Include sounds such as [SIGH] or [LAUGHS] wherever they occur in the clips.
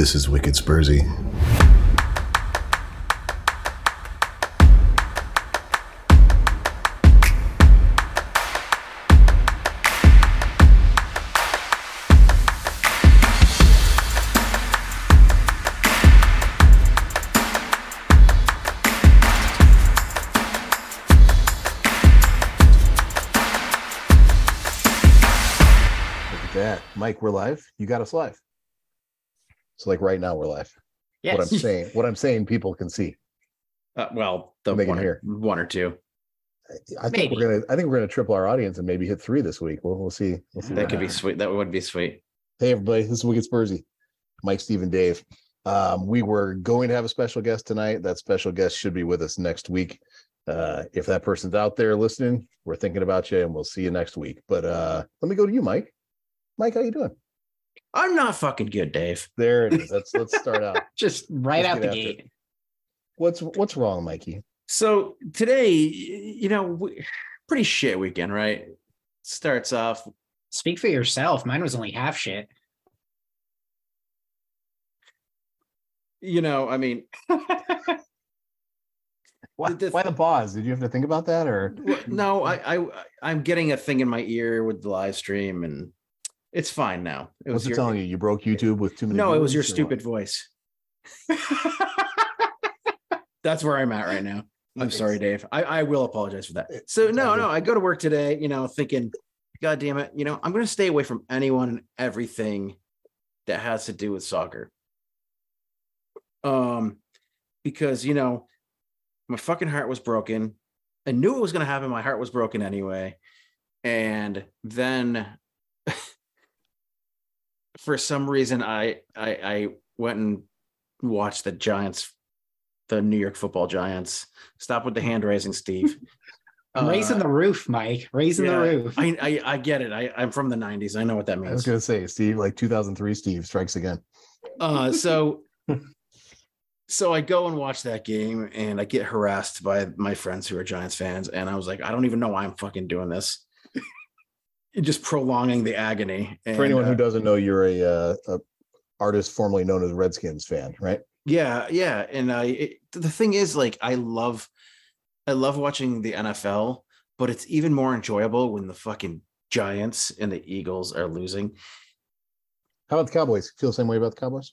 This is Wicked Spursy. Mike, we're live. You got us live. So like right now we're live. Yes. What I'm saying, what I'm saying people can see. Uh, well, the They one, or- hear. one or two. I think we're gonna I think we're gonna triple our audience and maybe hit three this week. We'll we'll see. We'll see That could be sweet. That would be sweet. Hey everybody, this is Wicked Spursy. Mike, Steve, and Dave. Um, we were going to have a special guest tonight. That special guest should be with us next week. Uh, if that person's out there listening, we're thinking about you and we'll see you next week. But uh let me go to you, Mike. Mike, how you doing? I'm not fucking good, Dave. There it is. Let's let's start out. [LAUGHS] just right Let's out the after it. gate. What's what's wrong, Mikey? So today, you know, we, pretty shit weekend, right? Starts off. Speak for yourself. Mine was only half shit. You know, I mean, [LAUGHS] Why, The- the- why the pause? Did you have to think about that or no, I, I, I'm getting a thing in my ear with the live stream, and it's fine now. It what's it your, telling you? You broke YouTube with too many. No, it was your stupid voice. [LAUGHS] That's where I'm at right now. I'm Nice. sorry, Dave. I, I will apologize for that. So no, no. I go to work today, you know, thinking, God damn it, you know, I'm gonna stay away from anyone and everything that has to do with soccer. Um, because you know, my fucking heart was broken. I knew it was gonna happen. My heart was broken anyway. And then for some reason I I I went and watched the Giants, the New York football giants. Stop with the hand raising, Steve. I'm [LAUGHS] raising Uh, the roof, Mike. Raising yeah, the roof. I, I I get it. I, I'm from the 90s. I know what that means. I was gonna say, Steve, like 2003, Steve strikes again. Uh [LAUGHS] so so I go and watch that game and I get harassed by my friends who are Giants fans. And I was like, I don't even know why I'm fucking doing this. Just prolonging the agony. For anyone uh, who doesn't know, you're a, uh, a artist formerly known as Redskins fan, right? Yeah, yeah, and I it, the thing is like I love I love watching the NFL, but it's even more enjoyable when the fucking Giants and the Eagles are losing. How about the Cowboys? Feel the same way about the Cowboys?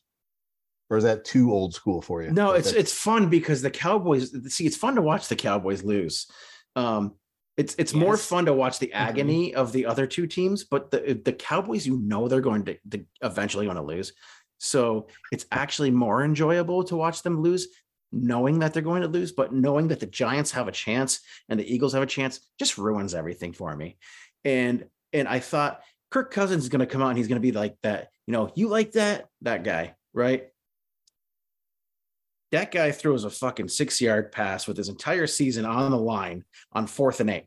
Or is that too old school for you? No, it's it's fun because the Cowboys see it's fun to watch the Cowboys lose. Um it's it's more fun to watch the mm-hmm. agony of the other two teams, but the the Cowboys you know they're going to, to eventually going to lose. So it's actually more enjoyable to watch them lose knowing that they're going to lose, but knowing that the Giants have a chance and the Eagles have a chance just ruins everything for me. And and I thought Kirk Cousins is going to come out and he's going to be like that, you know, you like that that guy, right? That guy throws a fucking six yard pass with his entire season on the line on fourth and eight.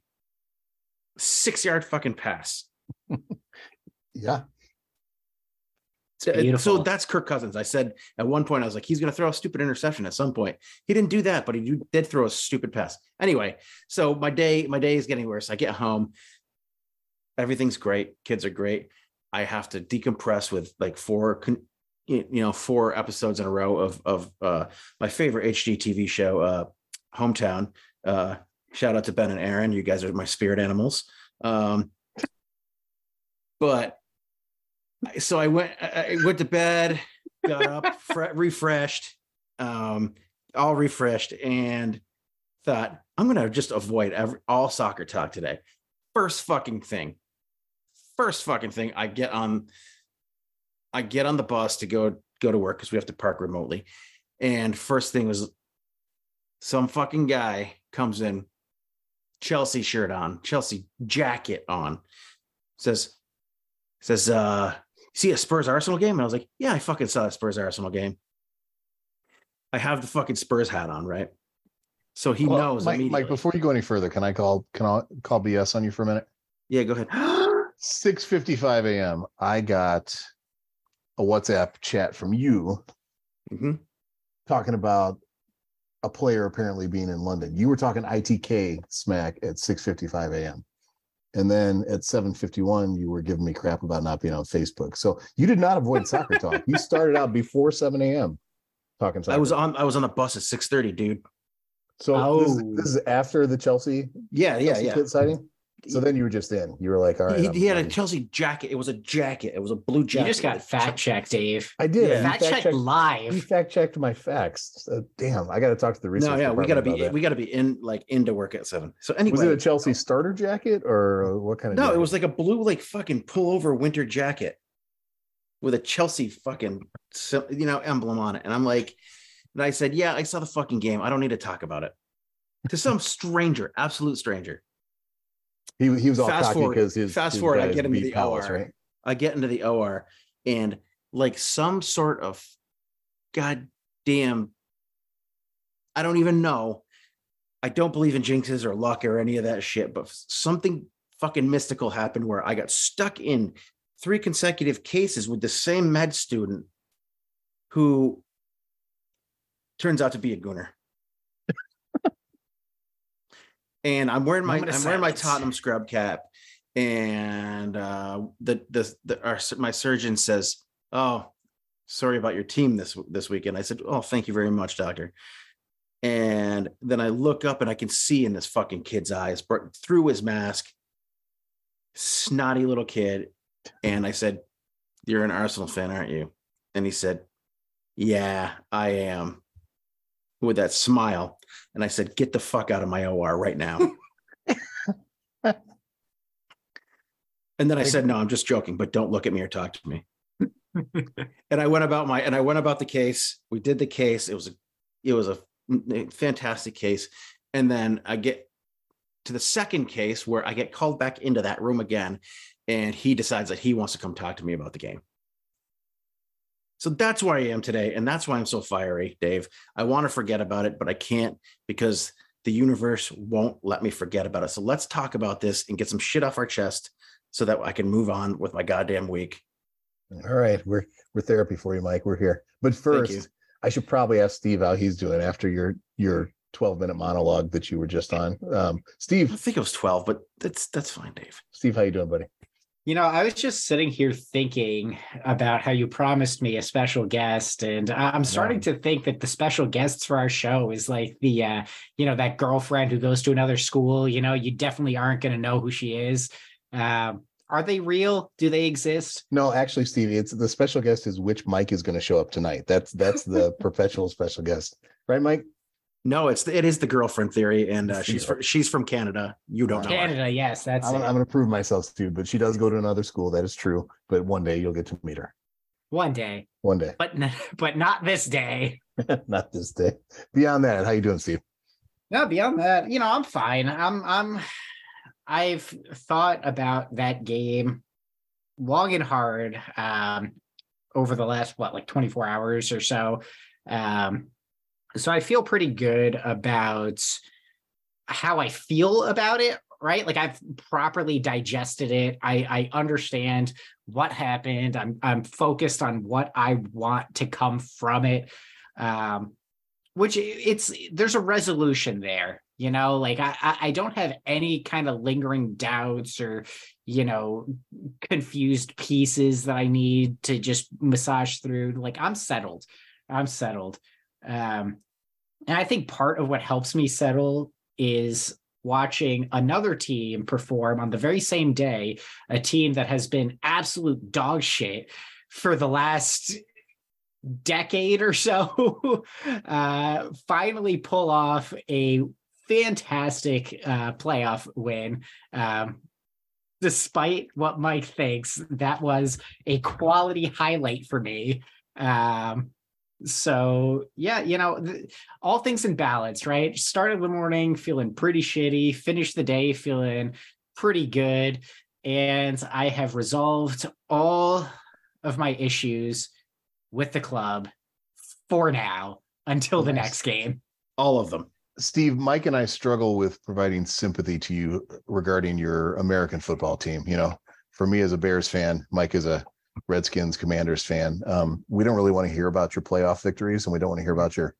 Six yard fucking pass. [LAUGHS] yeah. Uh, uh, so- that's Kirk Cousins. I said at one point, I was like, he's going to throw a stupid interception at some point. He didn't do that, but he did throw a stupid pass. Anyway, so my day, my day is getting worse. I get home, everything's great. Kids are great. I have to decompress with like four, con- you know, four episodes in a row of of uh, my favorite HGTV show, uh, Hometown. Uh, shout out to Ben and Erin. You guys are my spirit animals. Um, but so I went, I went to bed, got up, [LAUGHS] fre- refreshed, um, all refreshed, and thought I'm gonna just avoid every all soccer talk today. First fucking thing, first fucking thing. I get on, I get on the bus to go go to work because we have to park remotely, and first thing was some fucking guy comes in, Chelsea shirt on, Chelsea jacket on, says says uh see a Spurs Arsenal game? And I was like, yeah, I fucking saw a Spurs Arsenal game. I have the fucking Spurs hat on, right? So he Well, knows Mike. Mike, before you go any further, can I call can I call BS on you for a minute? yeah, go ahead. [GASPS] 6:55 a.m. I got a WhatsApp chat from you Mhm. talking about a player apparently being in London. You were talking ITK smack at 6:55 a.m. And then at 751, you were giving me crap about not being on Facebook. So you did not avoid soccer talk. You [LAUGHS] started out before 7 a.m. talking soccer. I was on I was on the bus at 6:30, dude. so this, is- Oh. this is after the Chelsea, Yeah, yeah, Chelsea yeah. sighting. So then you were just in. You were like, all right. he, he had a. Chelsea jacket. It was a jacket. It was a blue jacket. You just got fact checked, Dave. I did. Yeah. You Fact check checked- live. You fact checked my facts. So, damn, I got to talk to the research. No, yeah, we gotta be that. we gotta be in like into work at seven. So anyway, Was it a Chelsea starter jacket or uh, what kind of? no, it was like a blue like fucking pullover winter jacket with a Chelsea fucking you know emblem on it. And I'm like, and I said, yeah, I saw the fucking game. I don't need to talk about it to some [LAUGHS] stranger, absolute stranger. He, he was all Fast cocky forward- because his fast his forward, I get into the Palace, OR. right? I get into the OR and like some sort of goddamn, I don't even know. I don't believe in jinxes or luck or any of that shit, but something fucking mystical happened where I got stuck in three consecutive cases with the same med student who turns out to be a gooner. And I'm wearing my I'm wearing my. Tottenham scrub cap, and uh, the the the our my surgeon says, "Oh, sorry about your team this this weekend." I said, "Oh, thank you very much, doctor." And then I look up and I can see in this fucking kid's eyes through his mask, snotty little kid. And I said, You're an Arsenal fan, aren't you? And he said, Yeah, I am. With that smile. And I said, Get the fuck out of my OR right now. [LAUGHS] and then I said, No, I'm just joking, but don't look at me or talk to me. [LAUGHS] and I went about my and I went about the case. We did the case. It was a it was a fantastic case. And then I get to the second case where I get called back into that room again, and he decides that he wants to come talk to me about the game. So that's where I am today, and that's why I'm so fiery, Dave. I want to forget about it, but I can't because the universe won't let me forget about it. So let's talk about this and get some shit off our chest so that I can move on with my goddamn week. All right, we're we're therapy for you, Mike. We're here. But first, I should probably ask Steve how he's doing after your your 12 minute monologue that you were just on. Um, Steve. I think it was 12, but that's that's fine, Dave. Steve, how you doing, buddy? You know, I was just sitting here thinking about how you promised me a special guest, and I'm starting to think that the special guests for our show is like the, uh, you know, that girlfriend who goes to another school. You know, you definitely aren't going to know who she is. Um, are they real? Do they exist? No, actually, Steve, it's the special guest is which Mike is going to show up tonight. That's that's the [LAUGHS] perpetual special guest, right, Mike? No, it's it is the girlfriend theory, and uh, she's girl- fr- she's from Canada. You don't know. her. Canada, yes, that's I'm, it. I'm going to prove myself, Steve, but she does go to another school. That is true. But one day you'll get to meet her. one day, One day, but n- but not this day. [LAUGHS] not this day. Beyond that, how you doing, Steve? No, beyond that, you know, I'm fine. I'm I'm I've thought about that game long and hard um over the last what like 24 hours or so. Um so I feel pretty good about how I feel about it, right? Like I've properly digested it. I I understand what happened. I'm I'm focused on what I want to come from it. Um which it's there's a resolution there you know like I, I don't have any kind of lingering doubts or you know confused pieces that i need to just massage through like i'm settled i'm settled um and i think part of what helps me settle is watching another team perform on the very same day a team that has been absolute dog shit for the last decade or so [LAUGHS] uh finally pull off a fantastic uh playoff win um despite what mike thinks that was a quality highlight for me. Um so yeah you know th- all things in balance right started the morning feeling pretty shitty finished the day feeling pretty good and i have resolved all of my issues with the club for now until the Nice. next game. All of them. Steve, Mike and I struggle with providing sympathy to you regarding your American football team. You know, for me as a Bears fan, Mike is a Redskins Commanders fan. Um, we don't really want to hear about your playoff victories, and we don't want to hear about your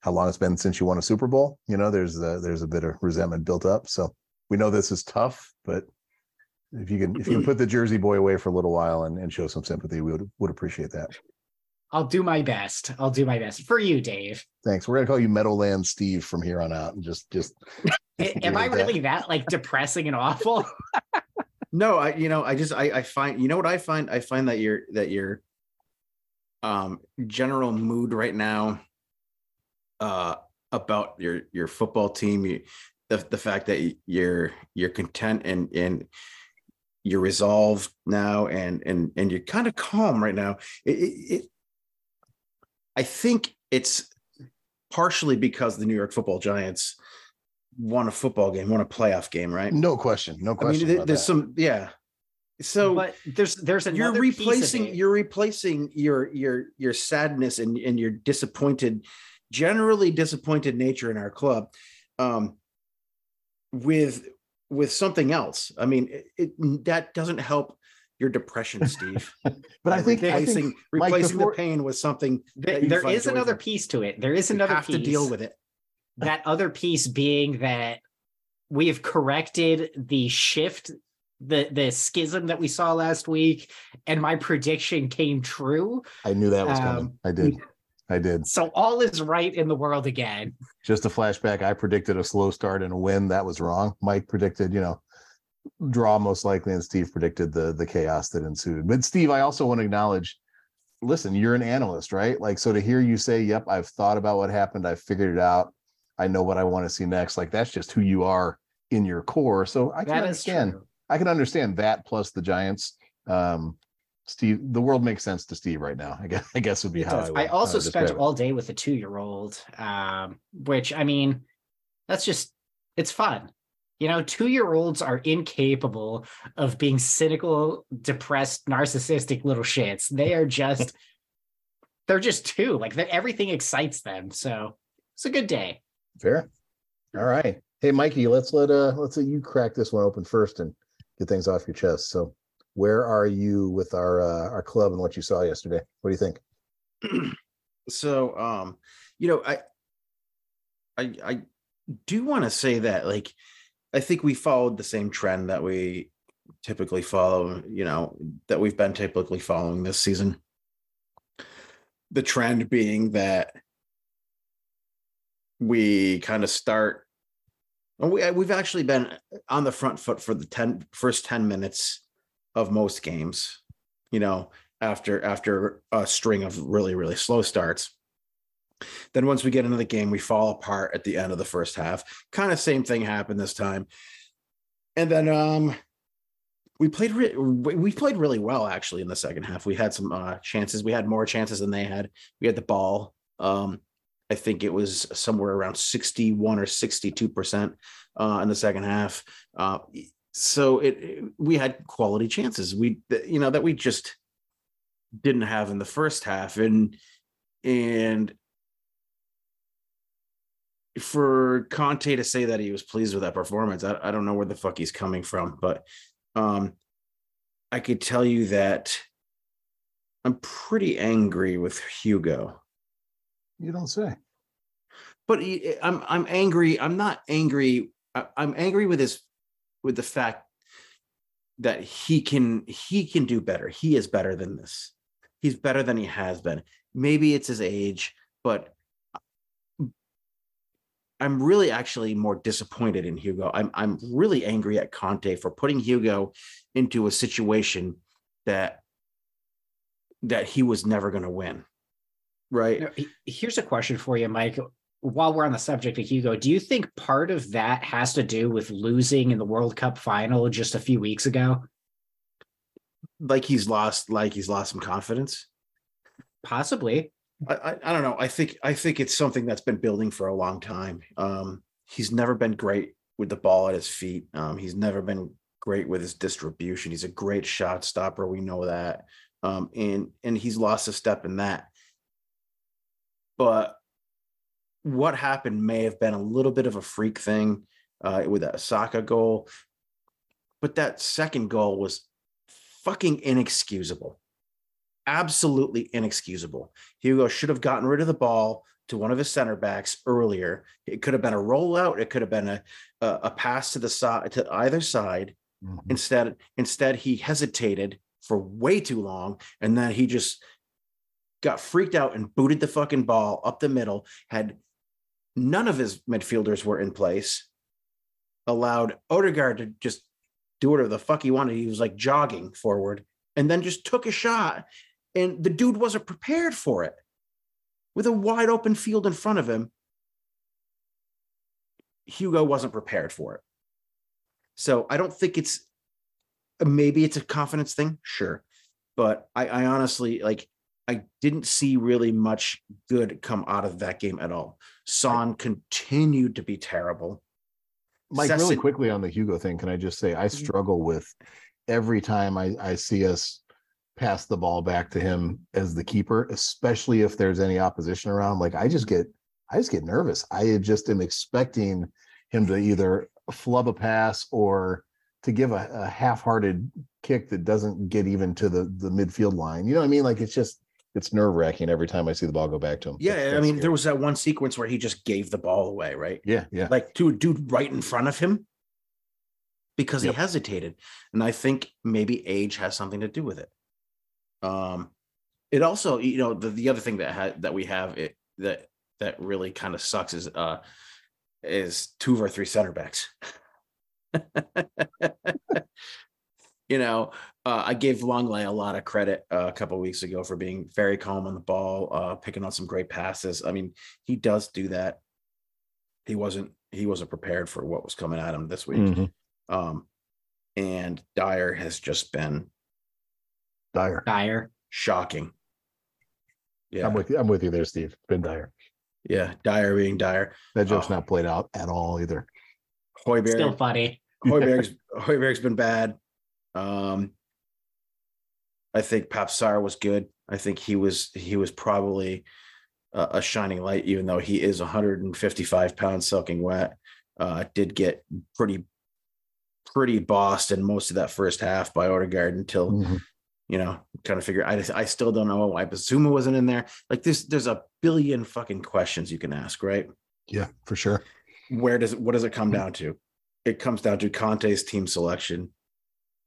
how long it's been since you won a Super Bowl. You know, there's a, there's a bit of resentment built up. So we know this is tough, but if you can if you can put the Jersey boy away for a little while and, and show some sympathy, we would would appreciate that. I'll do my best. I'll do my best for you, Dave. Thanks. We're gonna call you Meadowland Steve from here on out, and just just. [LAUGHS] Am I that. really that like depressing and awful? [LAUGHS] No, I you know, I just I I find you know what I find? I find that your that your um general mood right now uh about your your football team, you, the the fact that you're you're content and and you're resolved now and and and you're kind of calm right now. It, it, it I think it's partially because the New York Football Giants won a football game, won a playoff game, right? No question. No I question. mean, there- there's that. some, yeah. So but there's there's you're another piece of replacing, it. you're replacing your your your sadness and and your disappointed, generally disappointed nature in our club, um, with with something else. I mean, it, it that doesn't help your depression, [LAUGHS] Steve. But I think, I replacing think Mike, replacing before- the pain with something There- that you there find is joy another from. piece to it. There is you another have piece to deal with it. That other piece being that we have corrected the shift the the schism that we saw last week and my prediction came true I knew that was coming. Um, I did. I did. so all is right in the world again Just a flashback. I predicted a slow start and a win. That was wrong. Mike predicted, you know, draw most likely, and Steve predicted the the chaos that ensued. But Steve, I also want to acknowledge. Listen, you're an analyst, right? Like, so to hear you say, "Yep, I've thought about what happened. I've figured it out. I know what I want to see next." Like, that's just who you are in your core. So I can that understand. I can understand that plus the Giants. Um, Steve, the world makes sense to Steve right now. I guess I guess would be It how does. I, would, I also would spent all day with a two-year-old, um, which I mean, that's just it's fun. You know, two-year-olds are incapable of being cynical, depressed, narcissistic little shits. They are just [LAUGHS] they're just two. Like that everything excites them. So it's a good day. Fair. All right. Hey, Mikey, let's let uh let's let you crack this one open first and get things off your chest. So, where are you with our uh, our club and what you saw yesterday? What do you think? [CLEARS THROAT] so um you know i i i do want to say that like i think we followed the same trend that we typically follow you know that we've been typically following this season the trend being that we kind of start we, we've actually been on the front foot for the 10 first 10 minutes of most games you know after after a string of really really slow starts. Then once we get into the game we fall apart at the end of the first half. Kind of same thing happened this time. And then um we played re- we played really well actually in the second half. We had some uh chances. We had more chances than they had. We had the ball um i think it was somewhere around 61 or 62 percent uh in the second half. Uh so it, it- we had quality chances. We you know that we just didn't have in the first half. And and for Conte to say that he was pleased with that performance, I, I don't know where the fuck he's coming from, but um, I could tell you that I'm pretty angry with Hugo. You don't say. But eh, I'm I'm angry. I'm not angry. I'm angry with his with the fact that he can he can do better. He is better than this. He's better than he has been. Maybe it's his age, but uh, I'm really actually more disappointed in Hugo. I'm I'm really angry at Conte for putting Hugo into a situation that that he was never going to win. Right? Here's a question for you, Mike. While we're on the subject of Hugo, do you think part of that has to do with losing in the World Cup final just a few weeks ago? Like he's lost like he's lost some confidence. Possibly. I, I, I don't know. I think I think it's something that's been building for a long time. Um, he's never been great with the ball at his feet. Um, he's never been great with his distribution. He's a great shot stopper. We know that. Um, and and he's lost a step in that. But what happened may have been a little bit of a freak thing uh, with that Osaka goal. But that second goal was fucking inexcusable absolutely inexcusable. Hugo should have gotten rid of the ball to one of his center backs earlier. It could have been a rollout. It could have been a a, a pass to the side to either side. Mhm. Instead, instead he hesitated for way too long, and then he just got freaked out and booted the fucking ball up the middle. Had none of his midfielders were in place. Allowed Odegaard to just do whatever the fuck he wanted. He was like jogging forward, and then just took a shot, and the dude wasn't prepared for it. With a wide open field in front of him, Hugo wasn't prepared for it. So I don't think it's maybe it's a confidence thing, sure. But I, I honestly like I didn't see really much good come out of that game at all. Son continued to be terrible. Mike, really quickly on the Hugo thing, can I just say I mm-hmm. struggle with every time I, I see us pass the ball back to him as the keeper, especially if there's any opposition around. Like I just mm-hmm. get I just get nervous. I just am expecting him to either flub a pass or to give a, a half-hearted kick that doesn't get even to the the midfield line. You know what I mean? Like it's just it's nerve-wracking every time I see the ball go back to him. Yeah, I mean, scary. there was that one sequence where he just gave the ball away, right? yeah, yeah. Like to a dude right in front of him because Yep. he hesitated. And I think maybe age has something to do with it. Um it also, you know, the, the other thing that had that we have it that that really kind of sucks is uh is two of our three center backs. [LAUGHS] you know, uh, I gave Lenglet a lot of credit uh, a couple weeks ago for being very calm on the ball, uh, picking on some great passes. I mean, he does do that. He wasn't he wasn't prepared for what was coming at him this week. Mhm. Um, and Dier has just been Dire. Dier. shocking. Yeah, I'm with you. I'm with you there, Steve. Been dire. yeah, Dier being Dier. That joke's Oh. not played out at all either. Højbjerg, Still funny. Højbjerg's [LAUGHS] Højbjerg's been bad. Um, I think Pape Sarr was good. I think he was he was probably a, a shining light, even though he is 155 pounds soaking wet. Uh, did get pretty pretty bossed in most of that first half by Odegaard until Mhm. you know kind of figure. I I still don't know why Bissouma wasn't in there. Like there's there's a billion fucking questions you can ask, right? Yeah, for sure. where does what does it come down to? It comes down to Conte's team selection,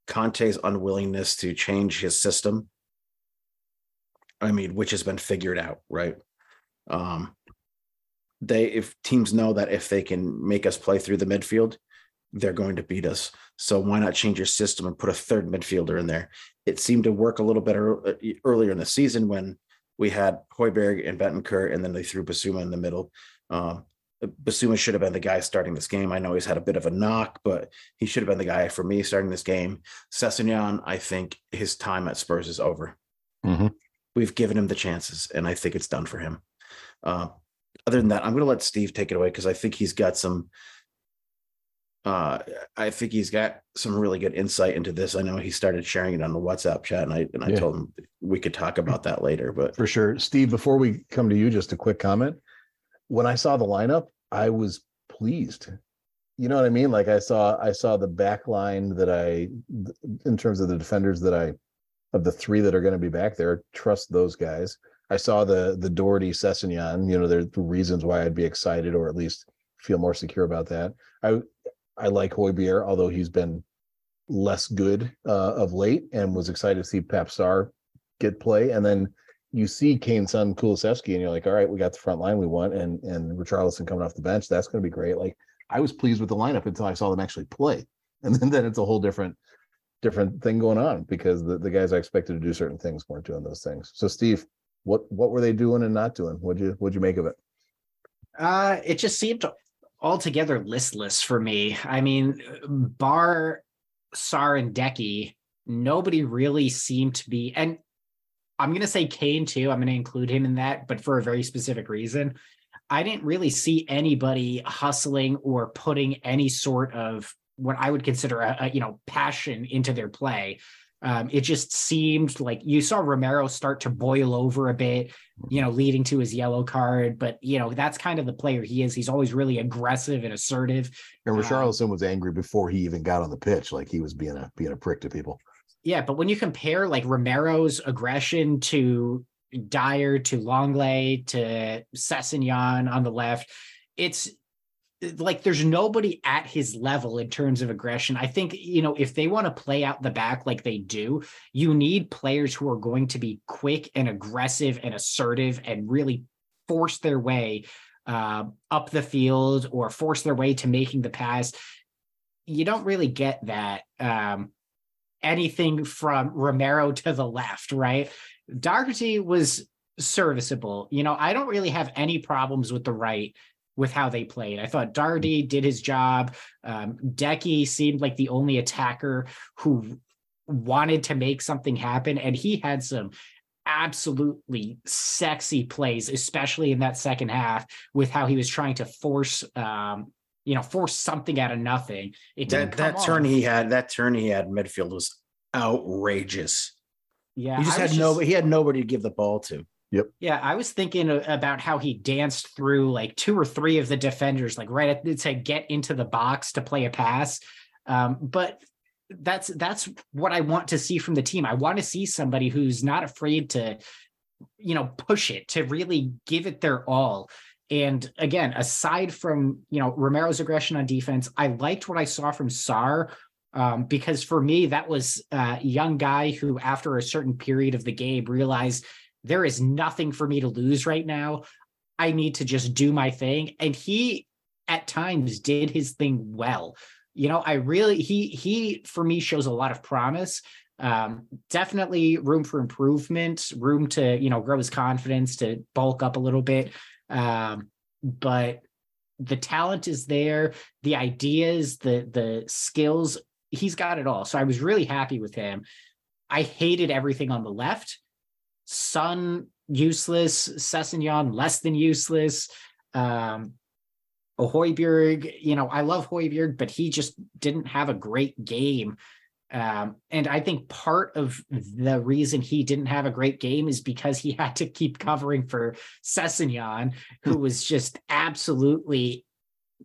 Conte's unwillingness to change his system. I mean, which has been figured out, right? Um, they if teams know that if they can make us play through the midfield, they're going to beat us. So why not change your system and put a third midfielder in there? It seemed to work a little better uh, earlier in the season when we had Højbjerg and Bentancur, and then they threw Bissouma in the middle. Um, Bissouma should have been the guy starting this game. I know he's had a bit of a knock, but he should have been the guy for me starting this game. Sessegnon, I think his time at Spurs is over. Mhm. We've given him the chances, and I think it's done for him. Uh, other than that, I'm going to let Steve take it away because I think he's got some. Uh, I think he's got some really good insight into this. I know he started sharing it on the WhatsApp chat, and I and I Yeah. told him we could talk about that later. But For sure. Steve, before we come to you, just a quick comment. When I saw the lineup, I was pleased. You know what I mean? Like I saw I saw the back line that I in terms of the defenders that I of the three that are going to be back there, trust those guys. I saw the the Doherty Sessegnon, you know, there's the reasons why I'd be excited or at least feel more secure about that. I I like Højbjerg, although he's been less good uh, of late and was excited to see Pape Sarr get play. And then you see Kane's son Kulusevski, and you're like, all right, we got the front line we want, and and Richarlison coming off the bench. That's going to be great. Like I was pleased with the lineup until I saw them actually play, [LAUGHS] and then, then it's a whole different different thing going on because the, the guys I expected to do certain things weren't doing those things. So Steve, what what were they doing and not doing? What'd you what'd you make of it? Uh, it just seemed altogether listless for me. I mean, bar Sarr and Deki, nobody really seemed to be, and I'm gonna say Kane too. I'm gonna include him in that, but for a very specific reason. I didn't really see anybody hustling or putting any sort of what I would consider a, a you know passion into their play. Um, it just seemed like you saw Romero start to boil over a bit, you know, leading to his yellow card. But you know, that's kind of the player he is. He's always really aggressive and assertive. And Um, Richarlison was angry before he even got on the pitch, like he was being a being a prick to people. Yeah, but when you compare like Romero's aggression to Dier to Lenglet to Sessegnon on the left, it's like there's nobody at his level in terms of aggression. I think, you know, if they want to play out the back like they do, you need players who are going to be quick and aggressive and assertive and really force their way uh, up the field or force their way to making the pass. You don't really get that um, anything from Romero to the left, right? Doherty was serviceable. You know, I don't really have any problems with the right with how they played. I thought Doherty did his job. Um, Deki seemed like the only attacker who wanted to make something happen, and he had some absolutely sexy plays, especially in that second half, with how he was trying to force, um, you know, force something out of nothing. It that that turn he had, that turn he had in midfield was outrageous. Yeah, he just had just, no, he had nobody to give the ball to. Yep. Yeah, I was thinking about how he danced through like two or three of the defenders, like right at to get into the box to play a pass. Um, but that's that's what I want to see from the team. I want to see somebody who's not afraid to, you know, push it to really give it their all. And again, aside from you know Romero's aggression on defense, I liked what I saw from Sarr um, because for me that was a young guy who, after a certain period of the game, realized there is nothing for me to lose right now. I need to just do my thing. And he at times did his thing well. You know, I really he he for me shows a lot of promise. Um, definitely room for improvement, room to, you know, grow his confidence, to bulk up a little bit. Um, but the talent is there, the ideas, the the skills, he's got it all. So I was really happy with him. I hated everything on the left. Son useless, Sessegnon less than useless. Um, Højbjerg, you know, I love Højbjerg, but he just didn't have a great game. Um, and I think part of the reason he didn't have a great game is because he had to keep covering for Sessegnon, who hmm. was just absolutely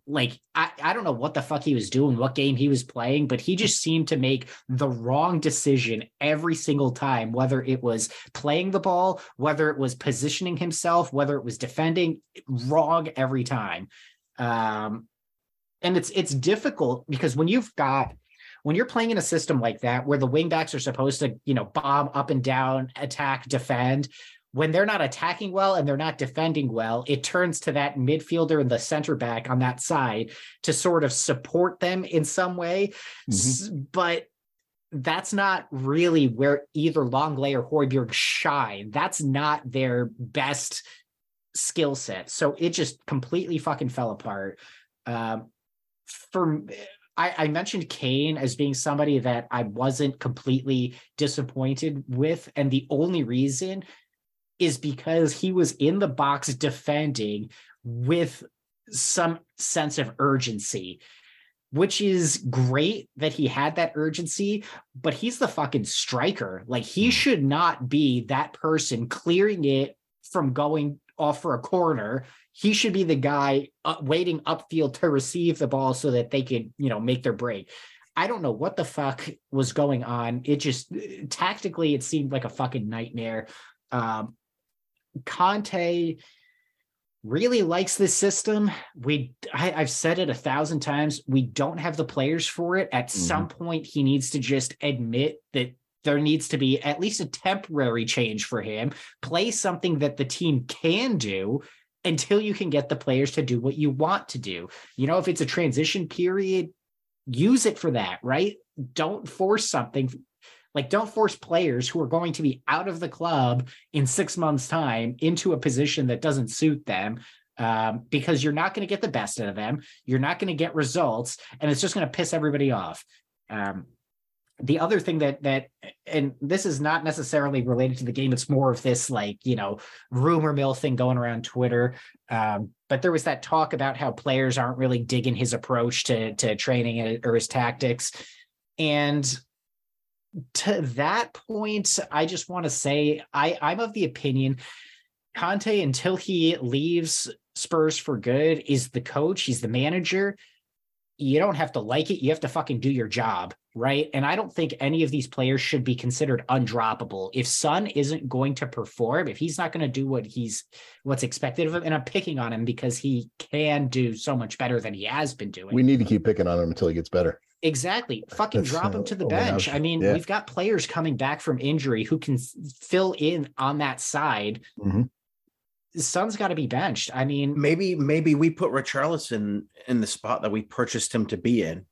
like I, I don't know what the fuck he was doing, what game he was playing, but he just seemed to make the wrong decision every single time, whether it was playing the ball, whether it was positioning himself, whether it was defending, wrong every time. Um, and it's it's difficult because when you've got when you're playing in a system like that where the wingbacks are supposed to, you know, bomb up and down, attack, defend, when they're not attacking well and they're not defending well, it turns to that midfielder and the center back on that side to sort of support them in some way. Mm-hmm. But that's not really where either Lenglet or Højbjerg shine. That's not their best skill set. So it just completely fucking fell apart. Um, for I, I, mentioned Kane as being somebody that I wasn't completely disappointed with, and the only reason is because he was in the box defending with some sense of urgency, which is great that he had that urgency, but he's the fucking striker. Like he hmm. should not be that person clearing it from going off for a corner. He should be the guy uh, waiting upfield to receive the ball so that they could, you know, make their break. I don't know what the fuck was going on. It just tactically, it seemed like a fucking nightmare. Um, Conte really likes this system. We I, have said it a thousand times. We don't have the players for it. At mm-hmm. some point, he needs to just admit that there needs to be at least a temporary change for him. Play something that the team can do until you can get the players to do what you want to do. You know, if it's a transition period, use it for that, right? Don't force something like, don't force players who are going to be out of the club in six months' time into a position that doesn't suit them um, because you're not going to get the best out of them. You're not going to get results, and it's just going to piss everybody off. Um, the other thing that that and this is not necessarily related to the game it's more of this like you know rumor mill thing going around twitter um, but there was that talk about how players aren't really digging his approach to to training or his tactics and to that point, I just want to say I, I'm of the opinion Conte, until he leaves Spurs for good, is the coach, he's the manager. You don't have to like it. You have to fucking do your job. Right? And I don't think any of these players should be considered undroppable. If Son isn't going to perform, if he's not going to do what he's what's expected of him, and I'm picking on him because he can do so much better than he has been doing. We need to keep picking on him until he gets better. Exactly. [LAUGHS] Fucking That's, drop him to the oh bench. gosh. I mean, Yeah. we've got players coming back from injury who can fill in on that side. Mhm. Son's got to be benched. I mean, maybe maybe we put Richarlison in the spot that we purchased him to be in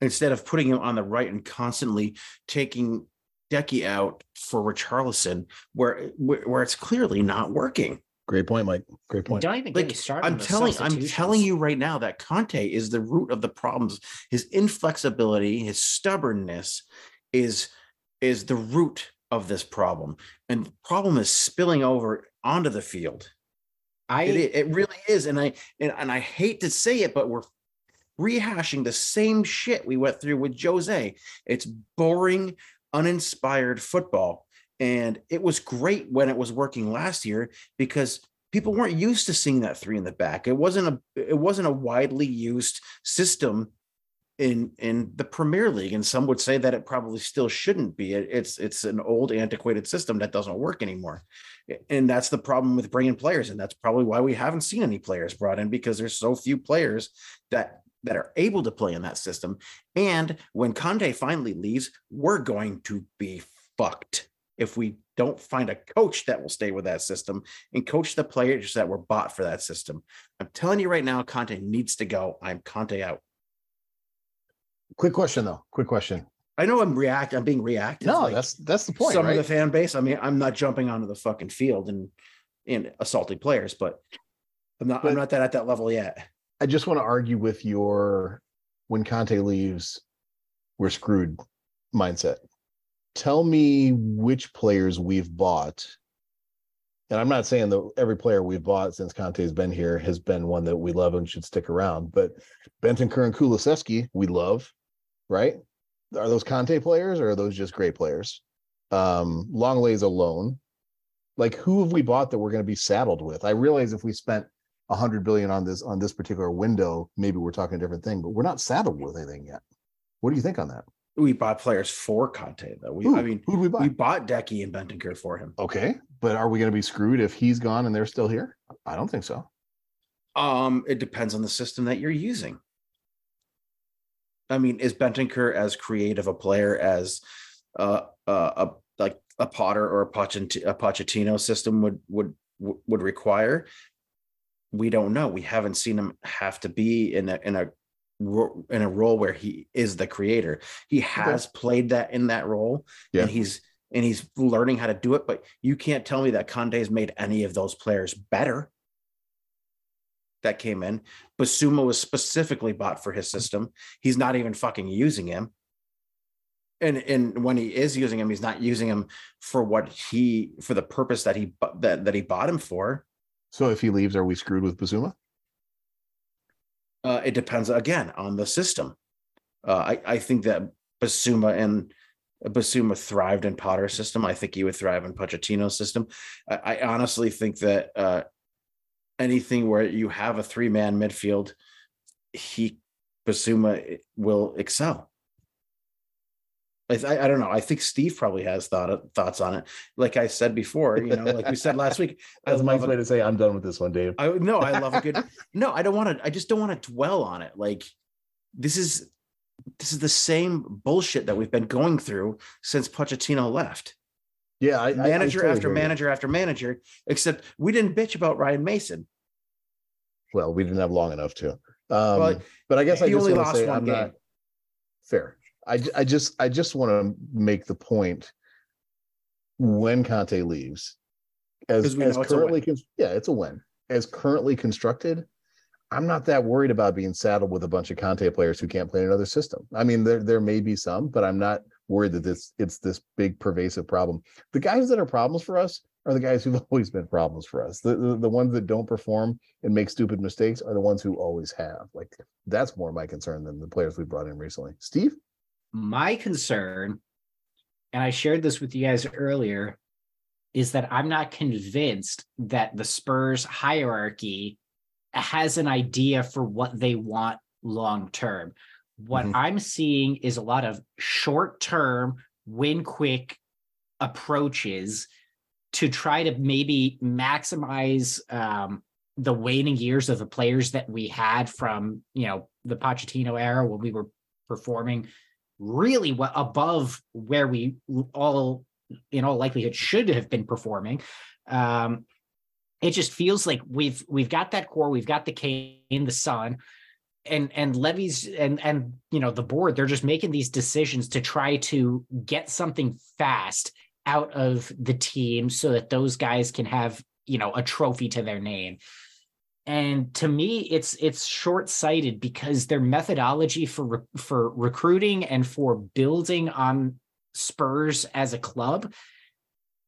instead of putting him on the right and constantly taking Deki out for Richarlison where where, where it's clearly not working. Great point, Mike. Great point. don't even get me Like started. I'm telling I'm telling you right now that Conte is the root of the problems. His inflexibility, his stubbornness is is the root of this problem. And the problem is spilling over onto the field. I It, i- it really is, and I and, and I hate to say it, but we're rehashing the same shit we went through with Jose. It's boring, uninspired football, and it was great when it was working last year because people weren't used to seeing that three in the back. It wasn't a it wasn't a widely used system in in the Premier League, and some would say that it probably still shouldn't be. It, it's it's an old, antiquated system that doesn't work anymore, and that's the problem with bringing players, and that's probably why we haven't seen any players brought in because there's so few players that that are able to play in that system. And when Conte finally leaves, we're going to be fucked if we don't find a coach that will stay with that system and coach the players that were bought for that system. I'm telling you right now, Conte needs to go. I'm Conte out. Quick question though. Quick question. I know I'm react. I'm being reactive. No, like that's that's the point, some right? of the fan base. I mean, I'm not jumping onto the fucking field and and assaulting players, but I'm not. But- I'm not that at that level yet. I just want to argue with your when Conte leaves, we're screwed mindset. Tell me which players we've bought. And I'm not saying that every player we've bought since Conte's been here has been one that we love and should stick around, but Bentancur and Kulusevski, we love, right? Are those Conte players or are those just great players? Um, Lenglet's alone. Like who have we bought that we're going to be saddled with? I realize if we spent a hundred billion on this on this particular window, maybe we're talking a different thing, but we're not saddled with anything yet. What do you think on that? We bought players for Conte, though. We, Who? I mean, who we buy? we bought Deki and Bentancur for him. okay, but are we going to be screwed if he's gone and they're still here? I don't think so. Um, it depends on the system that you're using. I mean, is Bentancur as creative a player as uh, uh, a like a Potter or a, a Pochettino system would would would require? We don't know. We haven't seen him have to be in a in a in a role where he is the creator. He has played that in that role, Yeah. and he's and he's learning how to do it. But you can't tell me that Conte's made any of those players better that came in. Bissouma was specifically bought for his system. He's not even fucking using him. And and when he is using him, he's not using him for what he for the purpose that he that that he bought him for. So if he leaves, are we screwed with Bissouma? Uh, it depends again on the system. Uh, I I think that Bissouma and Bissouma thrived in Potter's system. I think he would thrive in Pochettino's system. I, I honestly think that uh, anything where you have a three man midfield, he Bissouma will excel. I, I don't know. I think Steve probably has thought thoughts on it. Like I said before, you know, like we said last week. [LAUGHS] That's love way to say I'm done with this one, Dave. I no, I love a good. [LAUGHS] no, I don't want to. I just don't want to dwell on it. Like this is this is the same bullshit that we've been going through since Pochettino left. Yeah, I, Manager totally after hear you. manager after manager. Except we didn't bitch about Ryan Mason. Well, we didn't have long enough to. Um, Well, but I guess I just only lost say one I'm game. not fair. I, I just I just want to make the point when Conte leaves, as, as know it's a currently yeah, it's a win. As currently constructed, I'm not that worried about being saddled with a bunch of Conte players who can't play in another system. I mean, there there may be some, but I'm not worried that this it's this big pervasive problem. The guys that are problems for us are the guys who've [LAUGHS] always been problems for us. The, the the ones that don't perform and make stupid mistakes are the ones who always have. Like that's more my concern than the players we brought in recently. Steve, my concern, and I shared this with you guys earlier, is that I'm not convinced that the Spurs hierarchy has an idea for what they want long term. What Mhm. I'm seeing is a lot of short term, win quick approaches to try to maybe maximize um, the waning years of the players that we had from you know the Pochettino era when we were performing really well above where we all in all likelihood should have been performing. Um, it just feels like we've we've got that core, we've got the Kane, the Son and and Levy's and and you know the board. They're just making these decisions to try to get something fast out of the team so that those guys can have you know a trophy to their name. And to me, it's it's short sighted because their methodology for re- for recruiting and for building on Spurs as a club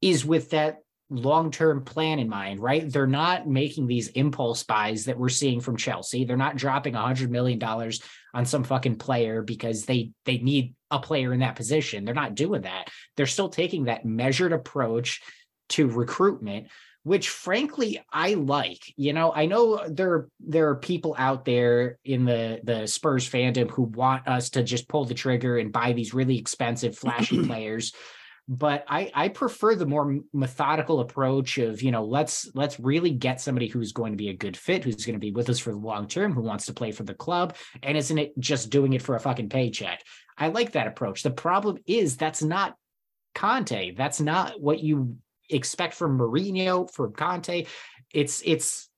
is with that long-term plan in mind, right? They're not making these impulse buys that we're seeing from Chelsea. They're not dropping a hundred million dollars on some fucking player because they they need a player in that position. They're not doing that. They're still taking that measured approach to recruitment, which frankly I like. You know, I know there there are people out there in the the Spurs fandom who want us to just pull the trigger and buy these really expensive flashy [CLEARS THROAT] players but I I prefer the more methodical approach of you know let's let's really get somebody who's going to be a good fit, who's going to be with us for the long term, who wants to play for the club, and isn't it just doing it for a fucking paycheck? I like that approach. The problem is that's not Conte. That's not what you expect from Mourinho, from Conte. It's it's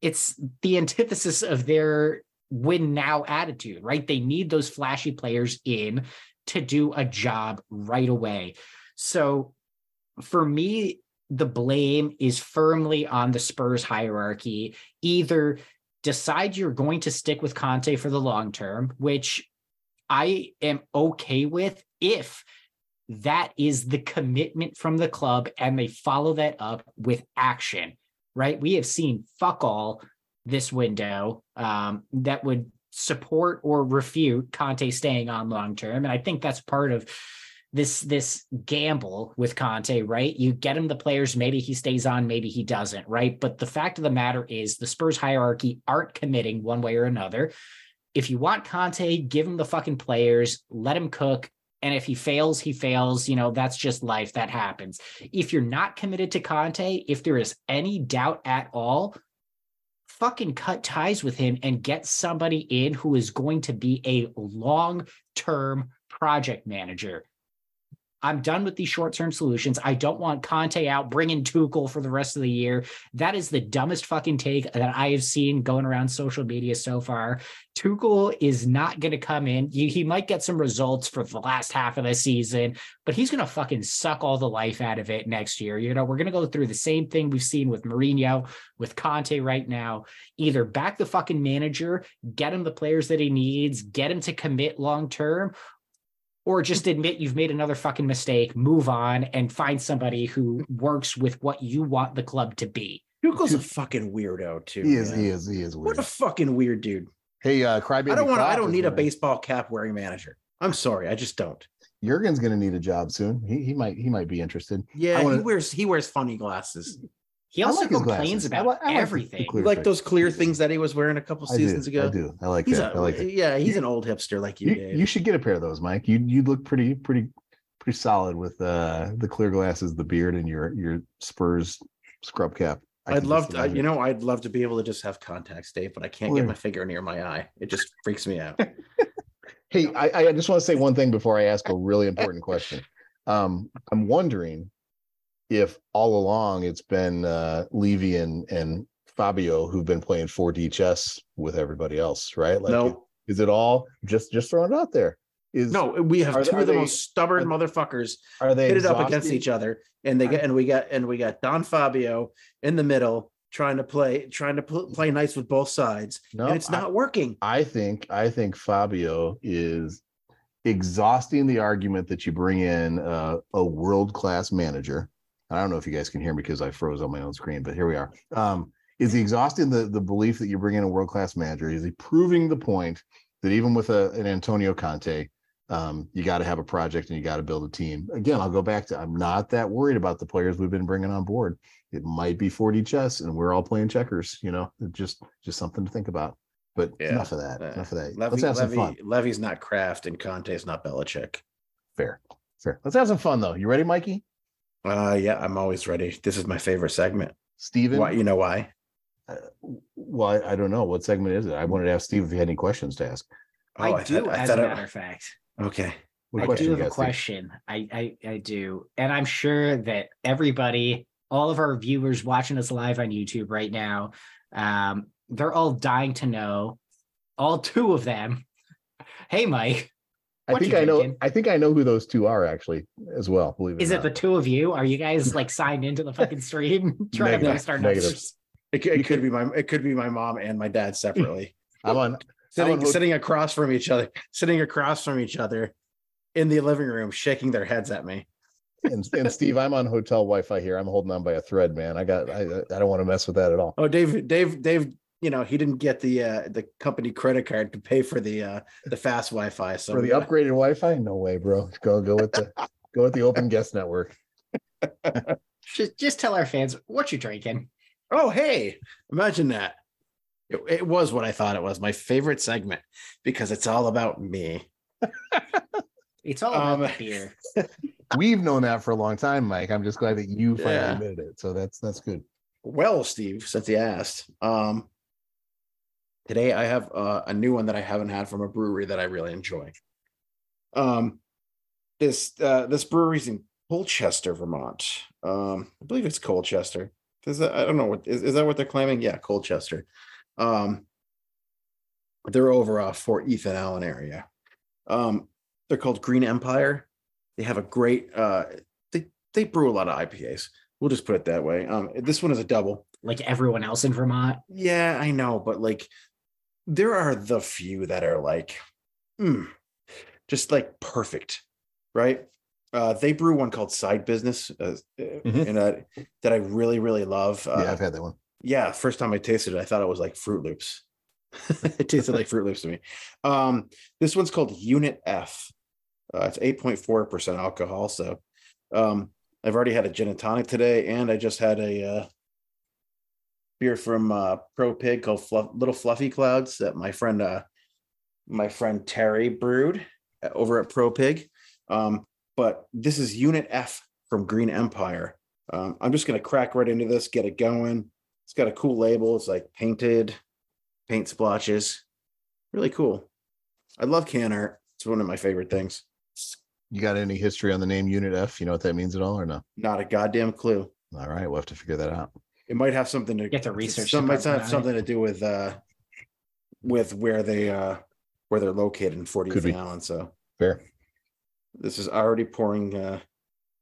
it's the antithesis of their win now attitude, right? They need those flashy players in to do a job right away. So for me, the blame is firmly on the Spurs hierarchy. Either decide you're going to stick with Conte for the long term, which I am okay with if that is the commitment from the club and they follow that up with action, right? We have seen fuck all this window um, that would support or refute Conte staying on long term. And I think that's part of this this gamble with Conte, right? You get him the players, maybe he stays on, maybe he doesn't, right? But the fact of the matter is the Spurs hierarchy aren't committing one way or another. If you want Conte, give him the fucking players, let him cook. And if he fails, he fails. You know, that's just life. That happens. If you're not committed to Conte, if there is any doubt at all, fucking cut ties with him and get somebody in who is going to be a long term project manager. I'm done with these short term solutions. I don't want Conte out bringing Tuchel for the rest of the year. That is the dumbest fucking take that I have seen going around social media so far. Tuchel is not going to come in. He, might get some results for the last half of the season, but he's going to fucking suck all the life out of it next year. You know, we're going to go through the same thing we've seen with Mourinho, with Conte right now. Either back the fucking manager, get him the players that he needs, get him to commit long term, or just admit you've made another fucking mistake, move on, and find somebody who works with what you want the club to be. Tuchel's a fucking weirdo too. He is, man. he is, he is Weird. What a fucking weird dude. Hey, uh, Crybaby. I don't want. I don't is need a baseball cap wearing manager. I'm sorry, I just don't. Jurgen's going to need a job soon. He, he might he might be interested. Yeah, wanna- he wears he wears funny glasses. He also like complains glasses. I about I like everything. like fit. those clear things that he was wearing a couple I seasons do, ago. I do. I like He's that. a, I like it. yeah, he's an old hipster like you, You, Dave. you should get a pair of those, Mike. You you look pretty pretty pretty solid with uh the clear glasses, the beard, and your your Spurs scrub cap. I I'd love to, you know, I'd love to be able to just have contacts, Dave, but I can't Well, get my finger near my eye. It just [LAUGHS] freaks me out. Hey, I, I just want to say one thing before I ask a really important question. Um, I'm wondering if all along it's been uh, Levy and and Fabio who've been playing 4D chess with everybody else, right? Like, no, is it all just just throwing it out there? Is no, we have are- two are of the they- most stubborn are- motherfuckers are they pitted up against each other, and they get and we got and we got Don Fabio in the middle trying to play trying to pl- play nice with both sides, No, and it's I- not working. I think I think Fabio is exhausting the argument that you bring in uh, a world class manager. I don't know if you guys can hear me because I froze on my own screen, but here we are. Um, is he exhausting the the belief that you bring in a world class manager? Is he proving the point that even with a, an Antonio Conte, um, you got to have a project and you got to build a team? Again, I'll go back to I'm not that worried about the players we've been bringing on board. It might be 4D chess, and we're all playing checkers. You know, just just something to think about. But Yeah. enough of that. Uh, enough of that. Levy, Let's have some Levy, fun. Levy's not Kraft and Conte's not Belichick. Fair. Fair. Let's have some fun though. You ready, Mikey? Uh, yeah, I'm always ready. This is my favorite segment. Steven? Why? You know why? Well, I I don't know. What segment is it? I wanted to ask Steve if he had any questions to ask. Oh, I, do, thought- as thought a matter of fact. Okay. What I question do have a question. I, I I do, and I'm sure that everybody, all of our viewers watching us live on YouTube right now, um, they're all dying to know. All two of them. Hey, Mike, I think I know. I think I know who those two are actually as well. Believe it. is or it the two of you? Are you guys like signed into the fucking stream [LAUGHS] trying to Negative. boost our numbers? It, it could be my it could be my mom and my dad separately. [LAUGHS] I'm on. sitting would hope- sitting across from each other, sitting across from each other in the living room, shaking their heads at me. And, and Steve, I'm on hotel Wi-Fi here. I'm holding on by a thread, man. I got. I I don't want to mess with that at all. Oh, Dave, Dave, Dave, you know, he didn't get the uh the company credit card to pay for the uh the fast Wi-Fi. So For the upgraded Wi-Fi, no way, bro. Go go with the [LAUGHS] go with the Open Guest Network. [LAUGHS] Just just tell our fans what you're drinking. Oh, hey, imagine that. It, it was what I thought it was. My favorite segment because it's all about me. [LAUGHS] It's all about Um, the beer. We've known that for a long time, Mike. I'm just glad that you finally Yeah. admitted it. So that's that's good. Well, Steve, since you asked, um, today I have uh, a new one that I haven't had from a brewery that I really enjoy. Um, this uh, this brewery's in Colchester, Vermont. Um, I believe it's Colchester. Is that I don't know what is, is that what they're claiming? Yeah, Colchester. Um, they're over uh, Fort Ethan Allen area. Um, they're called Green Empire. They have a great uh, they they brew a lot of IPAs. We'll just put it that way. Um, this one is a double. Like everyone else in Vermont. Yeah, I know, but like there are the few that are like mm, just like perfect, right? Uh, they brew one called Side Business, uh, Mhm. and uh, that I really really love. Uh, yeah, I've had that one. yeah, first time I tasted it, I thought it was like Froot Loops. [LAUGHS] it tasted like Froot Loops to me. Um, this one's called Unit F. Uh, it's 8.4% alcohol. So um, I've already had a gin and tonic today, and I just had a uh, beer from uh, Pro Pig called Fluff, Little Fluffy Clouds that my friend uh, my friend Terry brewed uh, over at Pro Pig. Um, but this is Unit F from Green Empire. Um, I'm just gonna crack right into this, get it going. It's got a cool label. It's like painted, paint splotches. Really cool. I love can art. It's one of my favorite things. You got any history on the name Unit F? You know what that means at all or no? Not a goddamn clue. All right, we'll have to figure that out. It might have something to Get the research Some might have something to do with uh with where they uh where they're located in Fort Could Ethan. Allen. So Fair. this is already pouring uh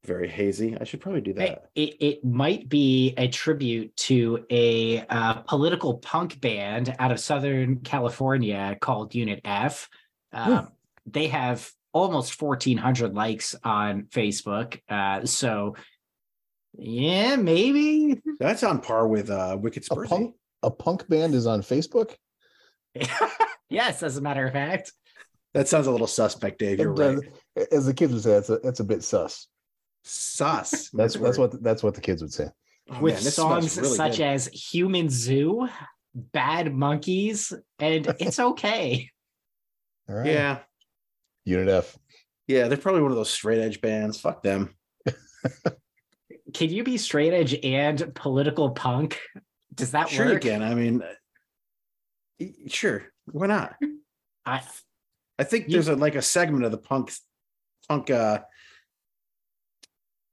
very hazy. I should probably do that. It, it might be a tribute to a uh, political punk band out of Southern California called Unit F. Um, They have almost 1,400 likes on Facebook. Uh, so, yeah, maybe. That's on par with uh Wicked A Spursy. punk a punk band is on Facebook. [LAUGHS] yes, as a matter of fact. That sounds a little suspect, Dave. You're right. As the kids would say, that's a that's a bit sus. Sus. [LAUGHS] That's that's what that's what the kids would say. Oh, with man, songs really such good. as Human Zoo, Bad Monkeys, and [LAUGHS] It's Okay. All right. yeah, Unit F. yeah, they're probably one of those straight edge bands. Fuck them. Can you be straight edge and political punk? Does that work? sure, work? again. I mean, sure, why not? I, I think You- there's a like a segment of the punk, punk, uh,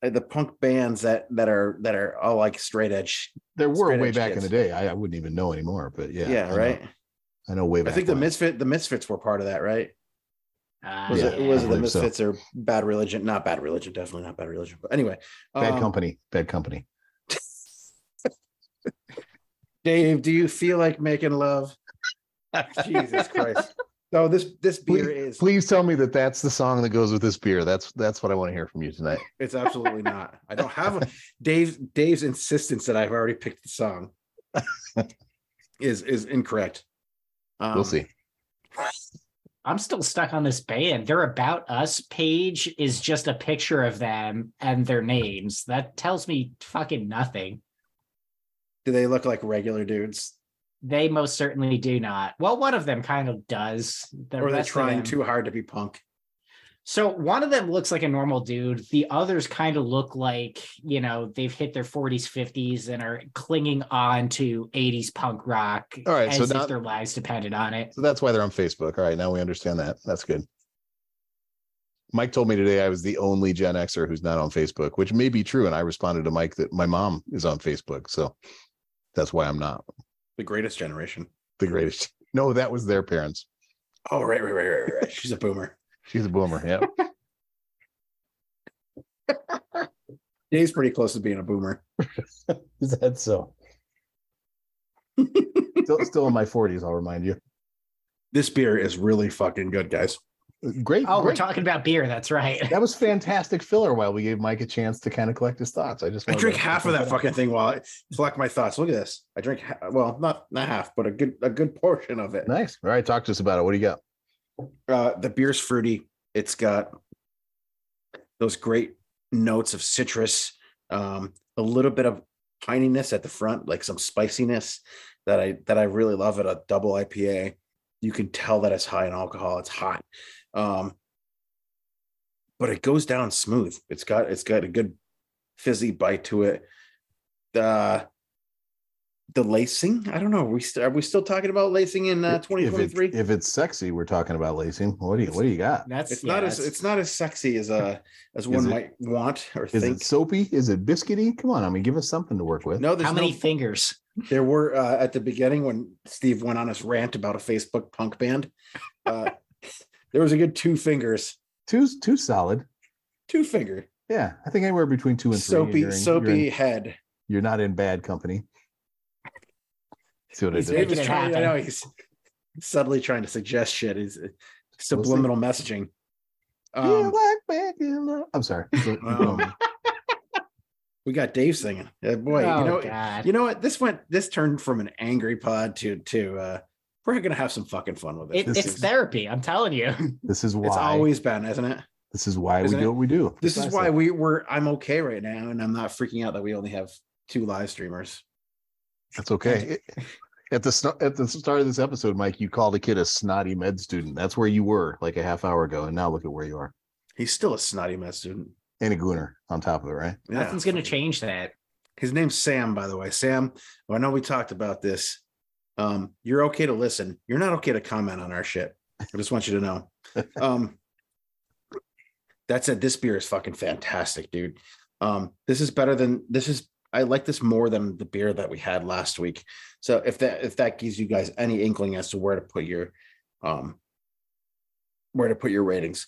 uh, the punk bands that that are that are all like straight edge. There were way edge back in the day. I, I wouldn't even know anymore, but yeah. Yeah, I know- right. I know way back. I think the when. misfit the misfits were part of that, right? Uh, Was Yeah, it was it the believe so. misfits or bad religion? Not bad religion, definitely not bad religion. But anyway, bad um, company. Bad company. [LAUGHS] Dave, do you feel like making love? Jesus Christ! So this this beer is Please tell me that that's the song that goes with this beer. That's that's what I want to hear from you tonight. It's absolutely not. I don't have a, Dave. Dave's insistence that I've already picked the song [LAUGHS] is is incorrect. Um, We'll see. I'm still stuck on this band. Their About Us page is just a picture of them and their names. That tells me fucking nothing. Do they look like regular dudes? They most certainly do not. Well, one of them kind of does. The or are they trying them- too hard to be punk? So one of them looks like a normal dude. The others kind of look like, you know, they've hit their 40s, 50s and are clinging on to 80s punk rock All right, as so if now- their lives depended on it. So that's why they're on Facebook. All right, now we understand that. That's good. Mike told me today I was the only Gen Xer who's not on Facebook, which may be true. And I responded to Mike that my mom is on Facebook. So that's why I'm not The greatest generation. the greatest. No, that was their parents. Oh, right, right, right, right, right. She's a boomer. She's a boomer. Yeah. [LAUGHS] Dave's pretty close to being a boomer. [LAUGHS] Is that so? [LAUGHS] still, still in my 40s, I'll remind you. This beer is really fucking good, guys. Great. Oh, we're talking about beer. That's right. That was fantastic filler while we gave Mike a chance to kind of collect his thoughts. I just I drink half of that fucking thing while I collect my thoughts. Look at this. I drink well, not not half, but a good a good portion of it. Nice. All right, talk to us about it. What do you got? Uh, the beer's fruity. It's got those great notes of citrus, um, a little bit of pininess at the front, like some spiciness that I that I really love at a double IPA. You can tell that it's high in alcohol. It's hot, um, but it goes down smooth. It's got it's got a good fizzy bite to it. The the lacing, I don't know. Are we st- are we still talking about lacing in uh, If it- 2023? If, it's sexy, we're talking about lacing. What do you what do you got? That's it's yeah, not as it's not as sexy as uh [LAUGHS] as one it- might want or Is think. it soapy? Is it biscuity? Come on, I mean, give us something to work with. no, there's how many no, fingers? there were uh, at the beginning when Steve went on his rant about a Facebook punk band. Uh, [LAUGHS] there was a good two fingers, Two's too solid. two finger Yeah, I think anywhere between two and three. soapy in- soapy in- head. you're not in bad company. See what I He's did? making it trying, I know he's subtly trying to suggest shit. He's uh, subliminal messaging. Um, like back in love. I'm sorry. Um, we got Dave singing. Uh, boy, oh, you know, God. you know what? This went. This turned from an angry pod to to. uh We're gonna have some fucking fun with it. It, this it's is- therapy. I'm telling you. [LAUGHS] this is why. It's always been, isn't it? this is why we isn't do it? what we do. This is why we were. I'm okay right now, and I'm not freaking out that we only have two live streamers. That's okay. [LAUGHS] It- At the st- at the start of this episode, Mike, you called a kid a snotty med student. That's where you were like a half hour ago, and now look at where you are. He's still a snotty med student. And a gooner on top of it, right? Yeah. Nothing's going to change that. His name's Sam, by the way. Sam, I know we talked about this. Um, you're okay to listen. You're not okay to comment on our shit. I just want you to know. [LAUGHS] Um, that said, this beer is fucking fantastic, dude. Um, this is better than this is. I like this more than the beer that we had last week. So if that if that gives you guys any inkling as to where to put your um where to put your ratings,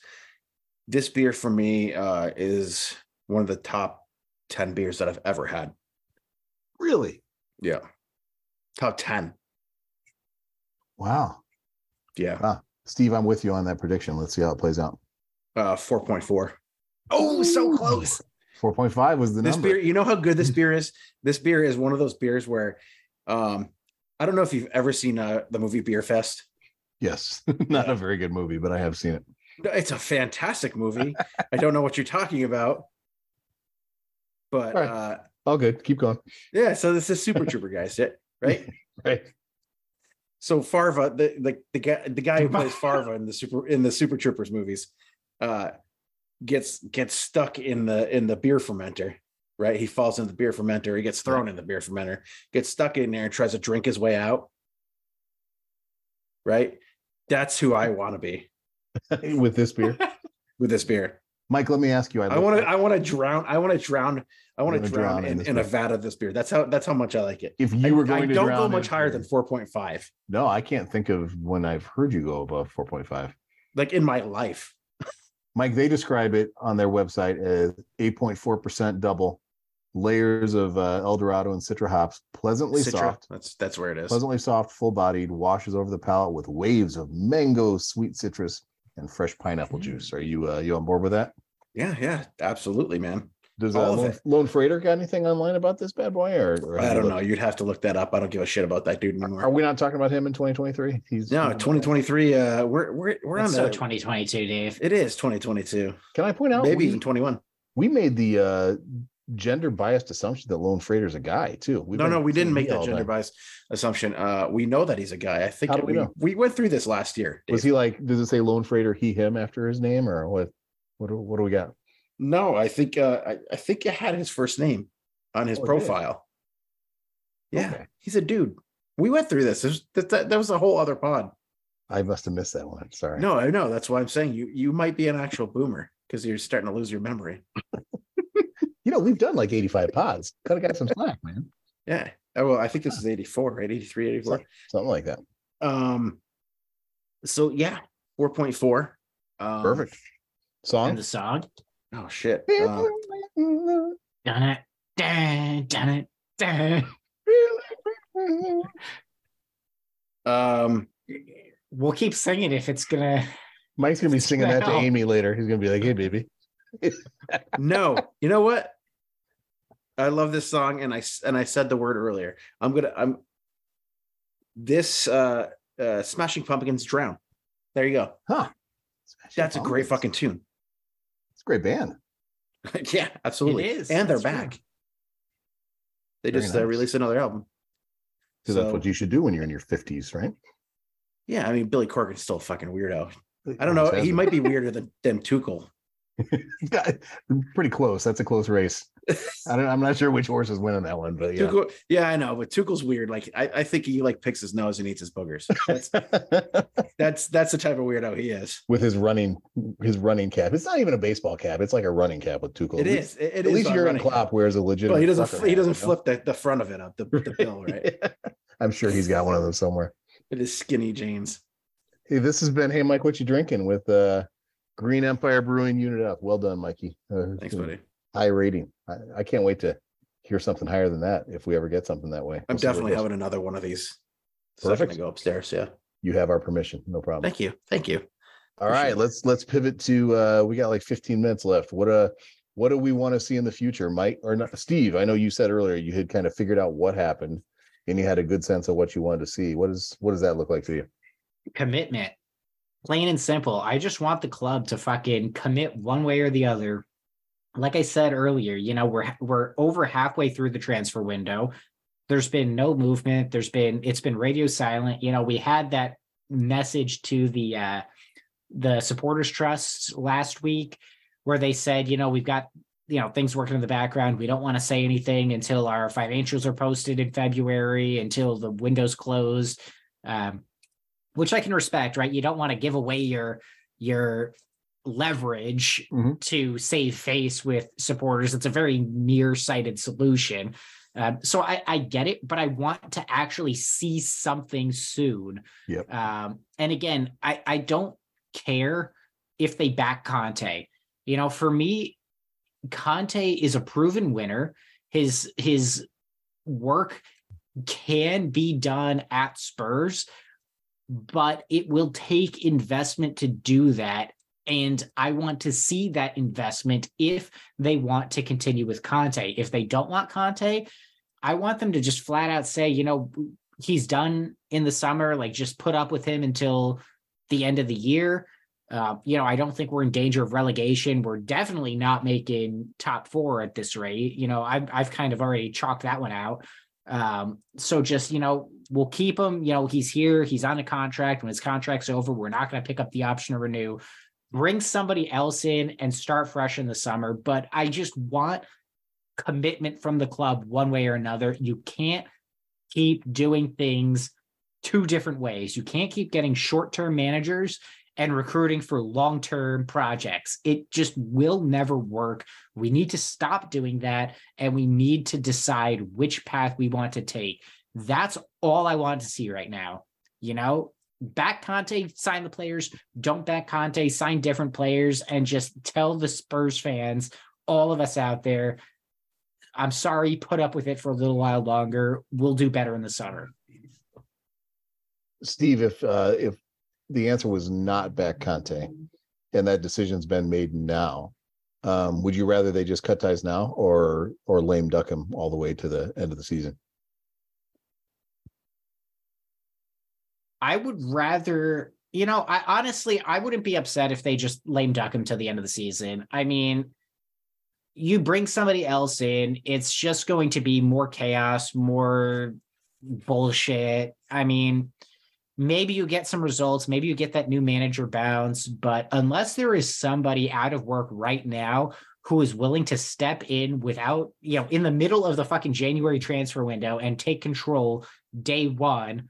this beer for me uh, is one of the top ten beers that I've ever had. Really? Yeah. Top 10. Wow. Yeah. Steve, I'm with you on that prediction. Let's see how it plays out. Uh 4.4. Oh, so close. 4.5 was the number. This number. beer, you know how good this [LAUGHS] beer is? This beer is one of those beers where um I don't know if you've ever seen uh, the movie Beerfest. Yes. [LAUGHS] Not a very good movie, but I have seen it. It's a fantastic movie. [LAUGHS] I don't know what you're talking about. But All right. uh All good. Keep going. yeah, so this is Super Trooper guys, right? Right. So Farva, the the the guy the guy who plays Farva in the super in the Super Troopers movies, uh, gets gets stuck in the in the beer fermenter. Right, he falls into the beer fermenter. He gets thrown in the beer fermenter. Gets stuck in there and tries to drink his way out. Right, that's who I want to be [LAUGHS] With this beer. [LAUGHS] with this beer. Mike, let me ask you. I want to I want to drown. I want to drown. I want to drown, drown in in, in a vat of this beer. That's how that's how much I like it. If I, you were I going to don't go much higher beer- than four point five. No, I can't think of when I've heard you go above 4.5. Like in my life. Mike, they describe it on their website as 8.4% double, layers of uh, Eldorado and Citra hops, pleasantly Citra, soft, That's that's where it is. pleasantly soft, full bodied, washes over the palate with waves of mango, sweet citrus, and fresh pineapple Mm. juice. Are you uh, you on board with that? Yeah, yeah, absolutely, man. Does All uh, Lone. Lone Freighter got anything online about this bad boy? Or, or I don't know. You'd have to look that up. I don't give a shit about that dude anymore. Are we not talking about him in 2023? He's No, 2023. Uh, we're we're we're on so the. 2022, Dave. It is 2022. Can I point out? Maybe we, even 21. we made the uh gender biased assumption that Lone Freighter's a guy too. We've no, no, we didn't make that gender time. bias assumption. Uh, we know that he's a guy. I think How do we we, know? we went through this last year. Was he like? Does it say Lone Freighter he him after his name or what? What do, what do we got? No, I think uh, I, I think it had his first name on his Oh, profile. Yeah, Okay. he's a dude. We went through this. There's, that, that, that was a whole other pod. I must have missed that one. Sorry. No, I know. That's why I'm saying you you might be an actual boomer because you're starting to lose your memory. [LAUGHS] You know we've done like eighty five pods. Got a guy some slack, man. Yeah. Oh, well, I think this is 84, right? 83, 84. Something like that. Um, so yeah, 4.4. Um, Perfect. Song. And the song. Oh shit. Uh, Done it. Dun, dun it. Dun. um, We'll keep singing if it's gonna. Mike's gonna be singing that to Wow. Amy later. He's gonna be like, "Hey, baby." [LAUGHS] no, you know what? I love this song, and I s- and I said the word earlier. I'm gonna I'm this uh uh Smashing Pumpkins drown. There you go. Huh. That's a great fucking tune. It's a great band. [LAUGHS] yeah, absolutely. It is, and they're that's true. back. They Very just uh, released another album. Because So- that's what you should do when you're in your fifties, right? Yeah, I mean Billy Corgan's still a fucking weirdo. I don't know. He might be [LAUGHS] weirder than than Tuchel. [LAUGHS] pretty close. That's a close race. I don't. I'm not sure which horse is winning that one, but yeah. Tuchel, yeah, I know, but Tuchel's weird. Like I, I think he like picks his nose and eats his boogers. That's [LAUGHS] that's that's the type of weirdo he is. with his running, his running cap. It's not even a baseball cap. It's like a running cap with Tuchel. It At. It, it At is least on Jurgen. Klopp wears a legitimate. Well, he doesn't. He hat, doesn't you know? flip the, the front of it up the, the [LAUGHS] bill right. I'm sure he's got one of those somewhere. It is skinny jeans. Hey, this has been Hey Mike, what you drinking with uh Green Empire Brewing Unit up. Well done, Mikey. Uh, Thanks, buddy. High rating. I, I can't wait to hear something higher than that if we ever get something that way. I'm We'll see where it definitely goes. having another one of these. Second Perfect. to go upstairs. Yeah. You have our permission. No problem. Thank you. Thank you. All Appreciate right, it. let's let's pivot to uh we got like 15 minutes left. What uh what do we want to see in the future, Mike or not Steve? I know you said earlier you had kind of figured out what happened and you had a good sense of what you wanted to see. What is what does that look like to you? commitment. Plain and simple. I just want the club to fucking commit one way or the other. Like I said earlier, you know, we're we're over halfway through the transfer window. There's been no movement. There's been it's been radio silent. You know, we had that message to the uh the supporters trust last week where they said, you know, we've got you know things working in the background. We don't want to say anything until our financials are posted in February, until the window's closed. Um, which I can respect, right? You don't want to give away your your leverage Mhm. to save face with supporters. It's a very nearsighted solution. Um, so I, I get it, but I want to actually see something soon. Yep. Um, and again, I, I don't care if they back Conte. You know, for me, Conte is a proven winner. His his work can be done at Spurs, but it will take investment to do that. And I want to see that investment if they want to continue with Conte. If they don't want Conte, I want them to just flat out say, you know, he's done in the summer, like just put up with him until the end of the year. Uh, you know, I don't think we're in danger of relegation. We're definitely not making top four at this rate. You know, I've I've kind of already chalked that one out. Um, so just you know, we'll keep him. You know, he's here. He's on a contract. When his contract's over, we're not going to pick up the option to renew. Bring somebody else in and start fresh in the summer. But I just want commitment from the club one way or another. You can't keep doing things two different ways. You can't keep getting short-term managers and recruiting for long-term projects. It just will never work. We need to stop doing that and we need to decide which path we want to take. That's all I want to see right now. You know, back Conte, sign the players, don't back Conte, sign different players and just tell the Spurs fans, all of us out there, I'm sorry, put up with it for a little while longer. We'll do better in the summer. Steve, if uh if the answer was not back Conte and that decision's been made now, um, would you rather they just cut ties now or or lame duck him all the way to the end of the season? I would rather, you know, I honestly I wouldn't be upset if they just lame duck him to the end of the season. I mean, you bring somebody else in, it's just going to be more chaos, more bullshit. I mean, maybe you get some results, maybe you get that new manager bounce, but unless there is somebody out of work right now who is willing to step in without, you know, in the middle of the fucking January transfer window and take control day one,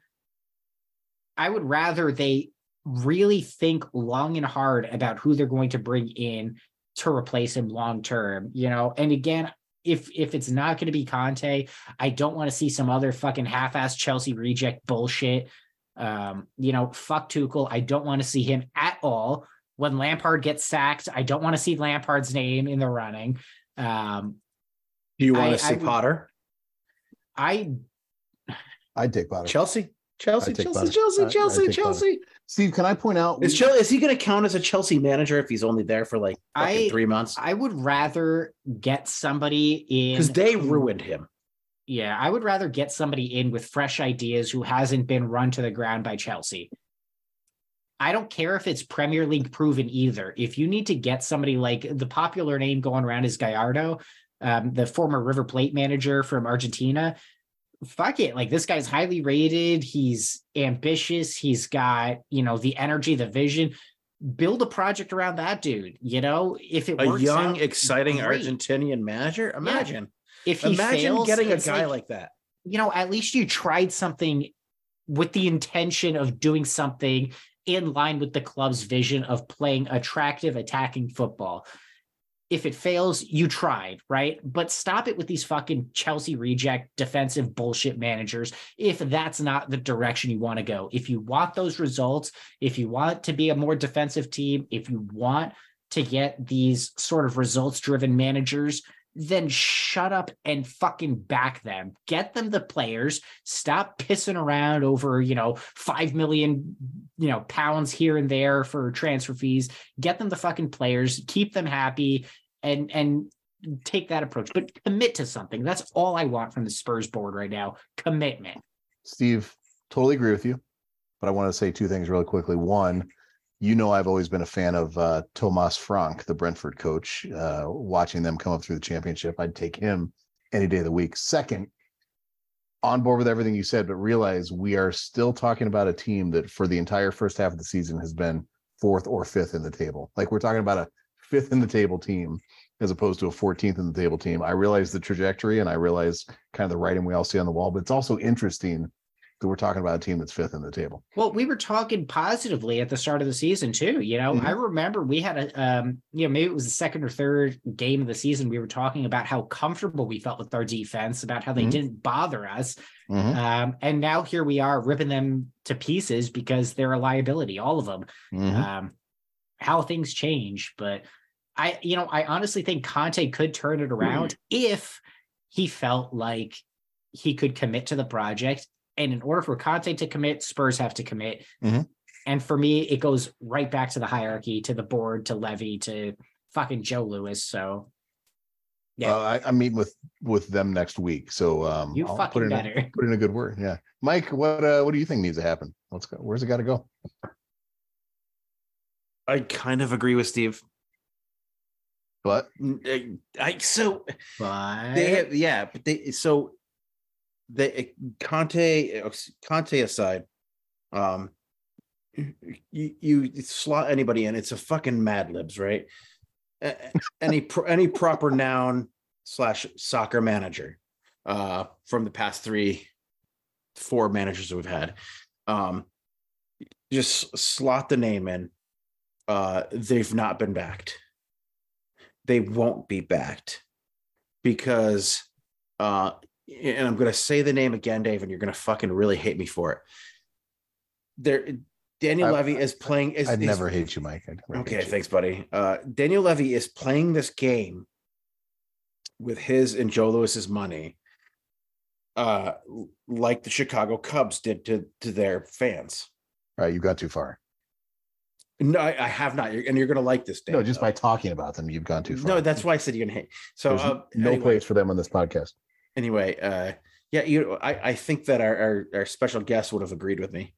I would rather they really think long and hard about who they're going to bring in to replace him long term, you know. And again, if if it's not going to be Conte, I don't want to see some other fucking half-ass Chelsea reject bullshit. Um, you know, fuck Tuchel. I don't want to see him at all. When Lampard gets sacked, I don't want to see Lampard's name in the running. Um, Do you want I- to see I Potter? I I'd take Potter. Chelsea, Chelsea, I'd Chelsea, Potter. Chelsea, I- I'd Chelsea, take Chelsea. Steve, can I point out? Is Chelsea, is he going to count as a Chelsea manager if he's only there for like I- three months? I would rather get somebody in Because they ruined him. Yeah, I would rather get somebody in with fresh ideas who hasn't been run to the ground by Chelsea. I don't care if it's Premier League proven either. If you need to get somebody like the popular name going around is Gallardo, um, the former River Plate manager from Argentina. Fuck it. Like this guy's highly rated. He's ambitious. He's got, you know, the energy, the vision. Build a project around that dude. You know, if it was A young, out, exciting great. Argentinian manager. Imagine, If he imagine fails, getting a guy like, that. you know, at least you tried something with the intention of doing something in line with the club's vision of playing attractive attacking football. If it fails, you tried, right? But stop it with these fucking Chelsea reject defensive bullshit managers if that's not the direction you want to go. If you want those results, if you want to be a more defensive team, if you want to get these sort of results driven managers, then shut up and fucking back them. Get them the players. Stop pissing around over, you know, 5 million, you know, pounds here and there for transfer fees. Get them the fucking players, keep them happy and and take that approach. But commit to something. That's all I want from the Spurs board right now. Commitment. Steve, totally agree with you. But I want to say two things really quickly. One, you know, I've always been a fan of uh, Thomas Frank, the Brentford coach. Uh, watching them come up through the championship, I'd take him any day of the week. Second, on board with everything you said, but realize we are still talking about a team that for the entire first half of the season has been fourth or fifth in the table. Like we're talking about a fifth in the table team as opposed to a 14th in the table team. I realize the trajectory and I realize kind of the writing we all see on the wall, but it's also interesting we're talking about a team that's fifth in the table. Well, we were talking positively at the start of the season too. You know, I remember we had a, um, you know, maybe it was the second or third game of the season. We were talking about how comfortable we felt with our defense, about how they Mhm. didn't bother us, Mhm, um, and now here we are ripping them to pieces because they're a liability, all of them. mhm. Um, how things change, but I, you know, I honestly think Conte could turn it around if he felt like he could commit to the project. And in order for Conte to commit, Spurs have to commit. Mhm. And for me, it goes right back to the hierarchy, to the board, to Levy, to fucking Joe Lewis. So Yeah. Uh, I, I'm meeting with with them next week, so um, you I'll fucking put in better. A, [LAUGHS] put in a good word. Yeah, Mike, what uh, what do you think needs to happen? Let's go. Where's it got to go? I kind of agree with Steve. But I, I so But they have, yeah, but they so they Conte Conte aside, um, you you slot anybody in, it's a fucking Mad Libs, right? Any pro, any proper noun slash soccer manager, uh, from the past three, four managers that we've had, um, just slot the name in. Uh, they've not been backed. They won't be backed because uh and I'm gonna say the name again, Dave, and you're gonna fucking really hate me for it. There Daniel I- Levy is playing is, I'd never hate you, Mike. Okay, thanks, buddy. Uh Daniel Levy is playing this game with his and Joe Lewis's money, uh like the Chicago Cubs did to to their fans. All right, you got too far. No, I, I have not, and you're gonna like this. Dave, No, just though. by talking about them, you've gone too far. No, that's why I said you're gonna hate. So uh, no anyway. place for them on this podcast. Anyway, uh, yeah, you. I, I think that our, our our special guest would have agreed with me,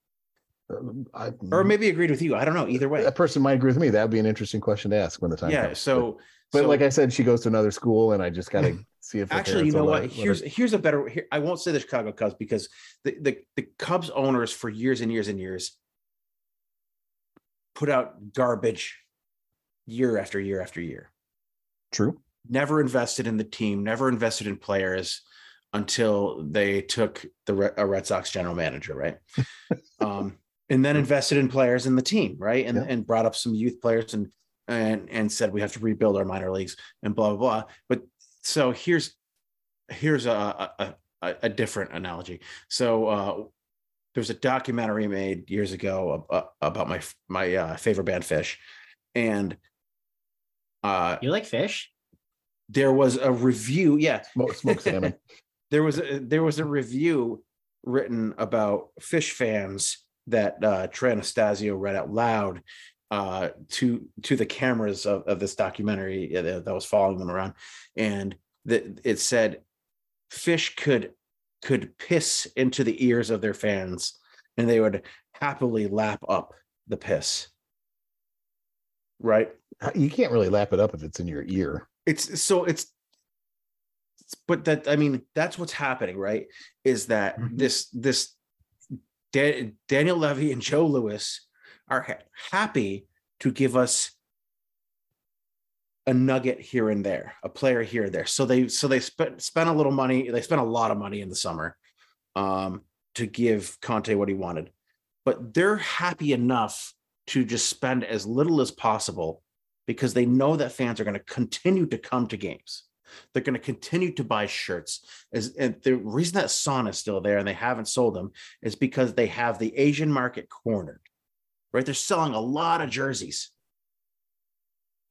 Um, I, or maybe agreed with you. I don't know. Either way, that person might agree with me. That would be an interesting question to ask when the time yeah. comes. So But So- like I said, she goes to another school, and I just gotta [LAUGHS] see if Actually, you know what? let her- let Here's her- here's a better. Here, I won't say the Chicago Cubs because the, the the Cubs owners for years and years and years put out garbage year after year after year. true. Never invested in the team. Never invested in players until they took the a Red Sox general manager, right? [LAUGHS] um, and then invested in players in the team, right? And Yeah. and brought up some youth players and and and said we have to rebuild our minor leagues and blah blah blah. But so here's here's a a, a, a different analogy. So uh, there's a documentary made years ago about my my uh, favorite band Phish, and uh, You like fish? There was a review. Yeah, Smoke, smoke salmon. [LAUGHS] there was a, there was a review written about Phish fans that uh, Trey Anastasio read out loud uh, to to the cameras of, of this documentary that, that was following them around, and that it said Phish could could piss into the ears of their fans, and they would happily lap up the piss. Right You can't really lap it up if it's in your ear. It's so it's but that i mean that's what's happening right is that Mhm. this this Da- daniel levy and joe lewis are ha- happy to give us a nugget here and there a player here and there so they so they spent spent a little money they spent a lot of money in the summer um to give conte what he wanted but they're happy enough to just spend as little as possible because they know that fans are going to continue to come to games. They're going to continue to buy shirts. Is and the reason that Son is still there and they haven't sold them is because they have the Asian market cornered. Right? They're selling a lot of jerseys.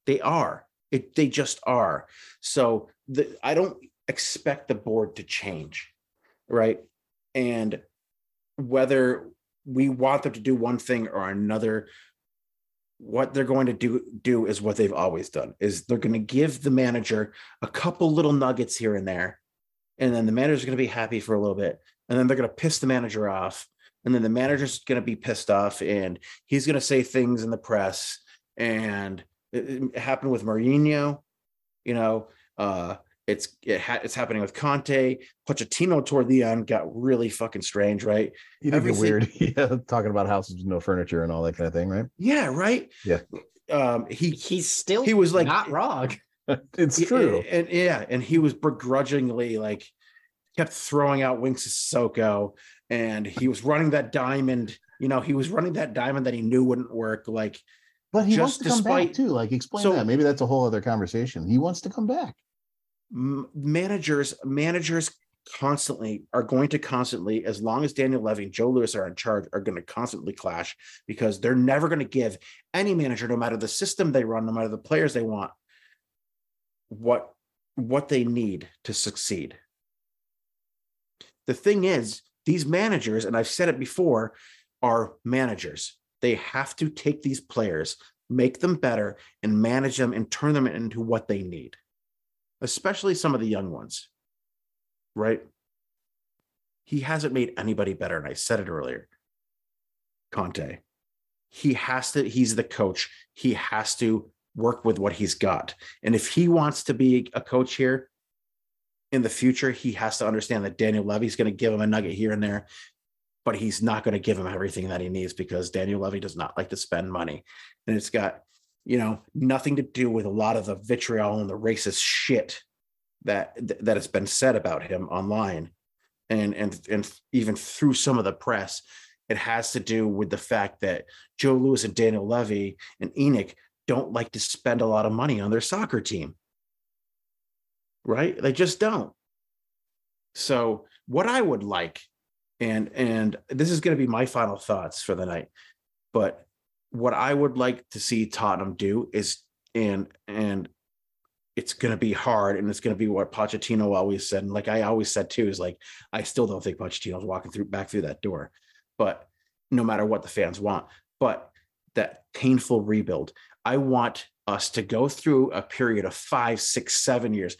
They are. It they just are. So the, I don't expect the board to change. Right? And whether we want them to do one thing or another what they're going to do do is what they've always done is they're going to give the manager a couple little nuggets here and there and then the manager's going to be happy for a little bit and then they're going to piss the manager off and then the manager's going to be pissed off and he's going to say things in the press and it, it happened with Mourinho you know uh it's it ha- it's happening with Conte Pochettino toward the end got really fucking strange right You did get weird. [LAUGHS] Yeah, talking about houses with no furniture and all that kind of thing, right? yeah right Yeah. um he He's still he was like not wrong. [LAUGHS] It's true. And, yeah, and he was begrudgingly like kept throwing out winks Wings Soko, and he was running that diamond. You know, he was running that diamond that he knew wouldn't work. Like, But he wants just to come back too. Like, explain So- that. Maybe that's a whole other conversation. He wants to come back. Managers, managers constantly are going to constantly, as long as Daniel Levy and Joe Lewis are in charge, are going to constantly clash because they're never going to give any manager, no matter the system they run, no matter the players they want, what what they need to succeed. The thing is, these managers, and I've said it before, are managers. They have to take these players, make them better, and manage them and turn them into what they need especially some of the young ones, right? He hasn't made anybody better. And I said it earlier. Conte, he has to, he's the coach. He has to work with what he's got. And if he wants to be a coach here in the future, he has to understand that Daniel Levy's going to give him a nugget here and there, but he's not going to give him everything that he needs because Daniel Levy does not like to spend money. And it's got you know, nothing to do with a lot of the vitriol and the racist shit that that has been said about him online, and and and even through some of the press. It has to do with the fact that Joe Lewis and Daniel Levy and ENIC don't like to spend a lot of money on their soccer team. Right? They just don't. So what I would like, and and this is going to be my final thoughts for the night, but what I would like to see Tottenham do is and and it's going to be hard and it's going to be what Pochettino always said and like I always said too is like I still don't think Pochettino's walking through back through that door but no matter what the fans want but that painful rebuild I want us to go through a period of five six seven years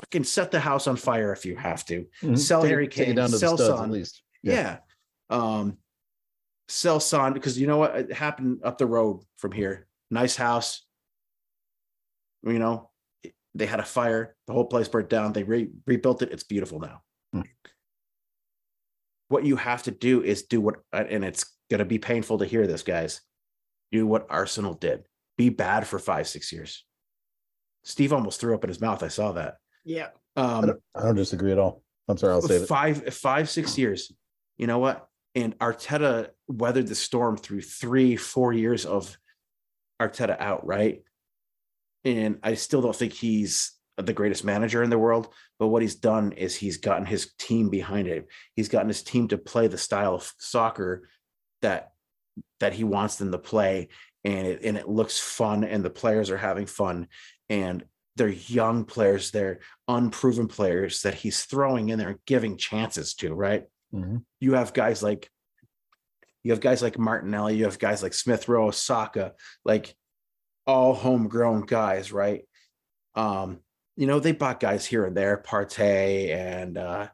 fucking set the house on fire if you have to Sell Take Harry Kane, sell Son. at least. yeah. Um, sell Son because you know what? It happened up the road from here. Nice house. You know, they had a fire, the whole place burnt down. They re- rebuilt it. It's beautiful now. Hmm. What you have to do is do what, and it's going to be painful to hear this, guys. Do what Arsenal did. Be bad for five, six years. Steve almost threw up in his mouth. I saw that. Yeah. I Um, don't, I don't disagree at all. I'm sorry, I'll save it. five, five, six years. You know what? And Arteta weathered the storm through three, four years of Arteta out, right? And I still don't think he's the greatest manager in the world, but what he's done is he's gotten his team behind it. He's gotten his team to play the style of soccer that that he wants them to play, and it and it looks fun, and the players are having fun, and they're young players, they're unproven players that he's throwing in there giving chances to, right? Mhm. You have guys like you have guys like Martinelli, you have guys like Smith Rowe, Saka, like all homegrown guys, right? Um, you know, they bought guys here and there, Partey and uh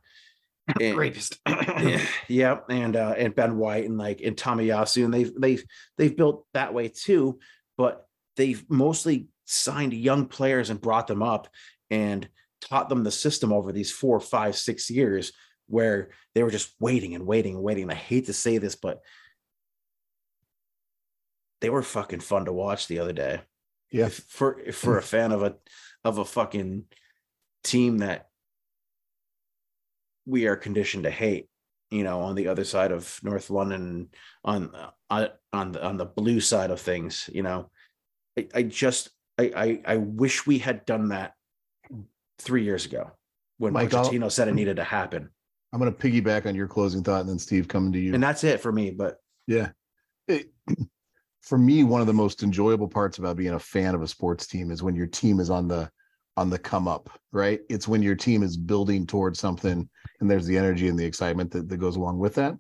[LAUGHS] and- Rapist. [CLEARS THROAT] yeah, yeah, and uh and Ben White and like and Tomiyasu, and they've they've they've built that way too, but they've mostly signed young players and brought them up and taught them the system over these four, five, six years where they were just waiting and waiting and waiting. And I hate to say this, but they were fucking fun to watch the other day. Yeah. If for if for a mm. fan of a of a fucking team that we are conditioned to hate, you know, on the other side of North London, on uh, on on the on the blue side of things, you know, I, I just I, I I wish we had done that three years ago when I'll- Pochettino said it mm. needed to happen, I'm going to piggyback on your closing thought and then Steve coming to you. and that's it for me. But Yeah. It- [CLEARS THROAT] for me, one of the most enjoyable parts about being a fan of a sports team is when your team is on the on the come up, right? It's when your team is building towards something and there's the energy and the excitement that, that goes along with that.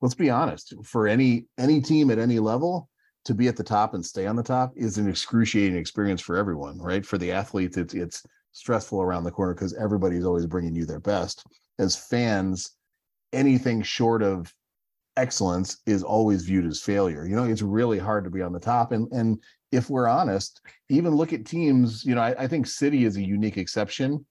Let's be honest, for any any team at any level, to be at the top and stay on the top is an excruciating experience for everyone, right? For the athletes, it's it's stressful around the corner because everybody's always bringing you their best. As fans, anything short of excellence is always viewed as failure. You know, it's really hard to be on the top. And and if we're honest, even look at teams, you know, I, I think City is a unique exception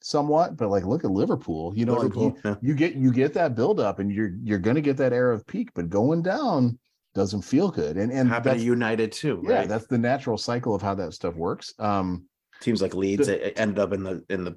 somewhat, but like look at Liverpool, you know, like you, yeah. you get you get that build up and you're you're gonna get that era of peak, but going down doesn't feel good. And and happened United too, yeah, that's the natural cycle of how that stuff works. Um Teams like Leeds it ended up in the in the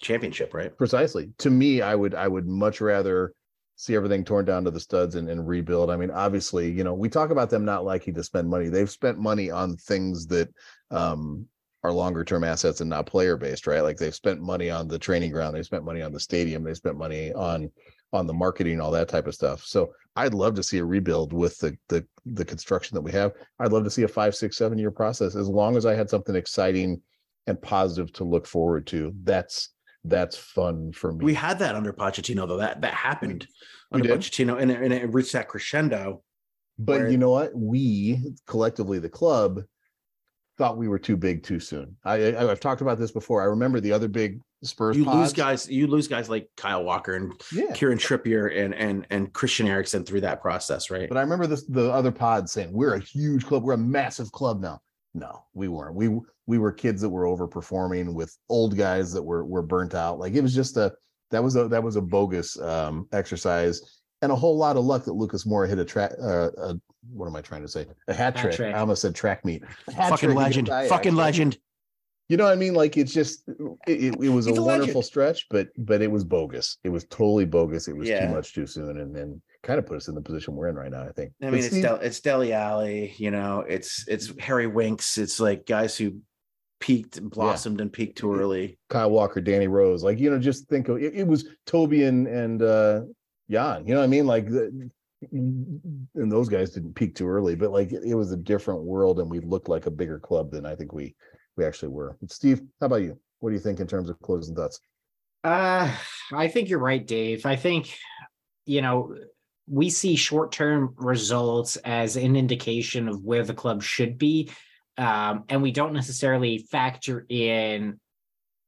championship, right? precisely. To me i would i would much rather see everything torn down to the studs and, and rebuild. I mean obviously you know we talk about them not liking to spend money. They've spent money on things that um are longer term assets and not player based right? Like they've spent money on the training ground they've spent money on the stadium they spent money on on the marketing all that type of stuff. So i'd love to see a rebuild with the the the construction that we have. I'd love to see a five six seven year process as long as i had something exciting and positive to look forward to. That's that's fun for me We had that under Pochettino, though. That that happened We under did? Pochettino, and it, and it reached that crescendo. But where- you know what? We collectively, the club, thought we were too big too soon. I, I I've talked about this before. I remember the other big Spurs. You lose guys, you lose guys like Kyle Walker and yeah. Kieran Trippier and and and Christian Eriksen through that process, right? But I remember this the other pod saying we're a huge club. We're a massive club now. No, we weren't. We we were kids that were overperforming with old guys that were were burnt out. Like it was just a that was a that was a bogus um exercise and a whole lot of luck that Lucas Moura hit a track. Uh, a, what am I trying to say? A hat, Hat trick. trick. I almost said track meet. [LAUGHS] Hat Fucking legend, fucking legend. You know what I mean? Like it's just it, it, was a a wonderful legend. stretch, but but it was bogus. It was totally bogus. It was Yeah. too much too soon, and then kind of put us in the position we're in right now. I think. I But mean, it's Steve- Del, it's Dele Alli, you know, it's it's Harry Winks, it's like guys who peaked, and blossomed, and peaked too early. Kyle Walker, Danny Rose, like you know, just think of it, it was Toby and and uh Jan. You know what I mean? Like the, and those guys didn't peak too early, but like it was a different world, and we looked like a bigger club than I think we we actually were. Steve, how about you? What do you think in terms of closing thoughts? Uh, I think you're right, Dave. I think, you know, we see short term results as an indication of where the club should be. Um, and we don't necessarily factor in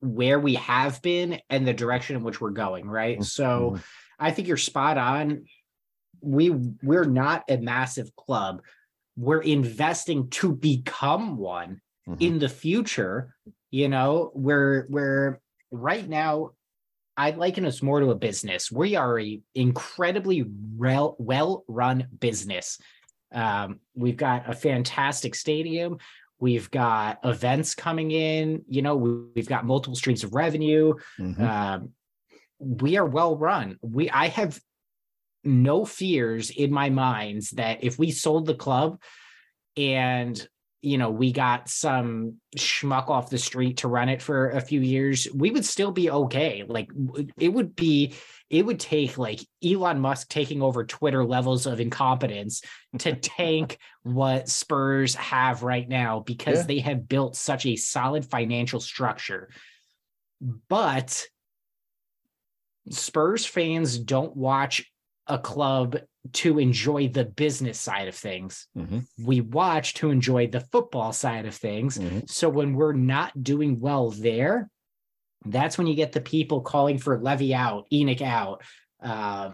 where we have been and the direction in which we're going, right? So I think you're spot on. We we're not a massive club. We're investing to become one. Mhm. in the future, you know, where where right now I liken us more to a business. We are a incredibly well well run business. Um, we've got a fantastic stadium. We've got events coming in. You know, we, we've got multiple streams of revenue. Mhm. Um, we are well run. We I have no fears in my minds that if we sold the club and you know we got some schmuck off the street to run it for a few years we would still be okay like it would be it would take like Elon Musk taking over Twitter levels of incompetence to [LAUGHS] tank what Spurs have right now because Yeah. they have built such a solid financial structure but Spurs fans don't watch a club to enjoy the business side of things. Mhm. We watch to enjoy the football side of things. Mhm. So when we're not doing well there, that's when you get the people calling for Levy out, ENIC out. Uh,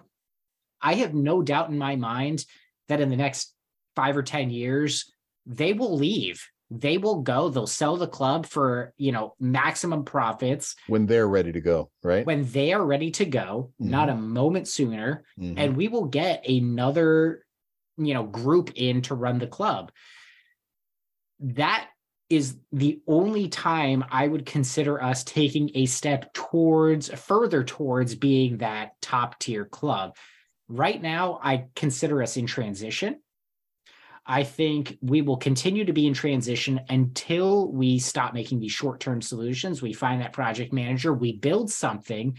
I have no doubt in my mind that in the next five or 10 years, they will leave. They will go, they'll sell the club for, you know, maximum profits. When they're ready to go, right? when they are ready to go, not a moment sooner. Mhm. and we will get another you know group in to run the club. That is the only time i would consider us taking a step towards further towards being that top tier club. Right now i consider us in transition i think we will continue to be in transition until we stop making these short-term solutions we find that project manager we build something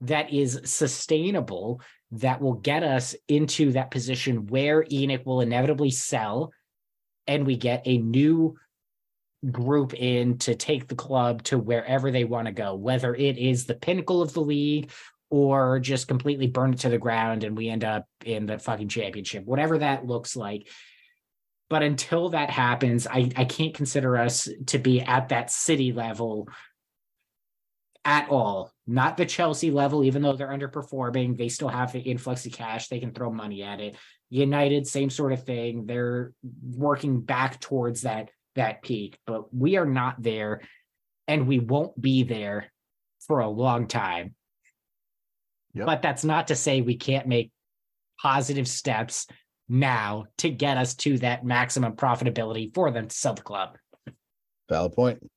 that is sustainable that will get us into that position where ENIC will inevitably sell and we get a new group in to take the club to wherever they want to go, whether it is the pinnacle of the league or just completely burn it to the ground and we end up in the fucking championship, whatever that looks like. But until that happens, I, I can't consider us to be at that city level at all. Not the Chelsea level, even though they're underperforming, they still have the influx of cash. They can throw money at it. United, same sort of thing. They're working back towards that that peak, but we are not there, and we won't be there for a long time. Yep. But that's not to say we can't make positive steps now to get us to that maximum profitability for them to sell the club. Valid point.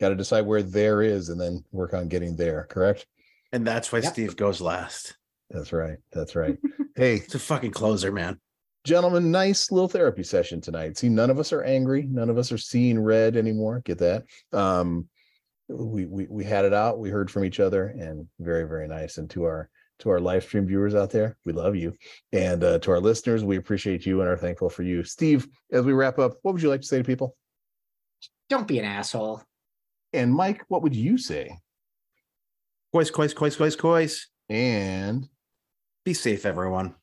Got to decide where there is and then work on getting there. Correct. And that's why Yep. Steve goes last. That's right. That's right. hey, It's a fucking closer, man. gentlemen, nice little therapy session tonight. See, none of us are angry. None of us are seeing red anymore. Get that? Um, we we we had it out. We heard from each other, and very very nice. And to our to our live stream viewers out there, we love you, and uh, to our listeners, we appreciate you and are thankful for you. Steve, as we wrap up, what would you like to say to people? Don't be an asshole. And Mike, what would you say? Cois, cois, cois, cois, cois. And Be safe, everyone.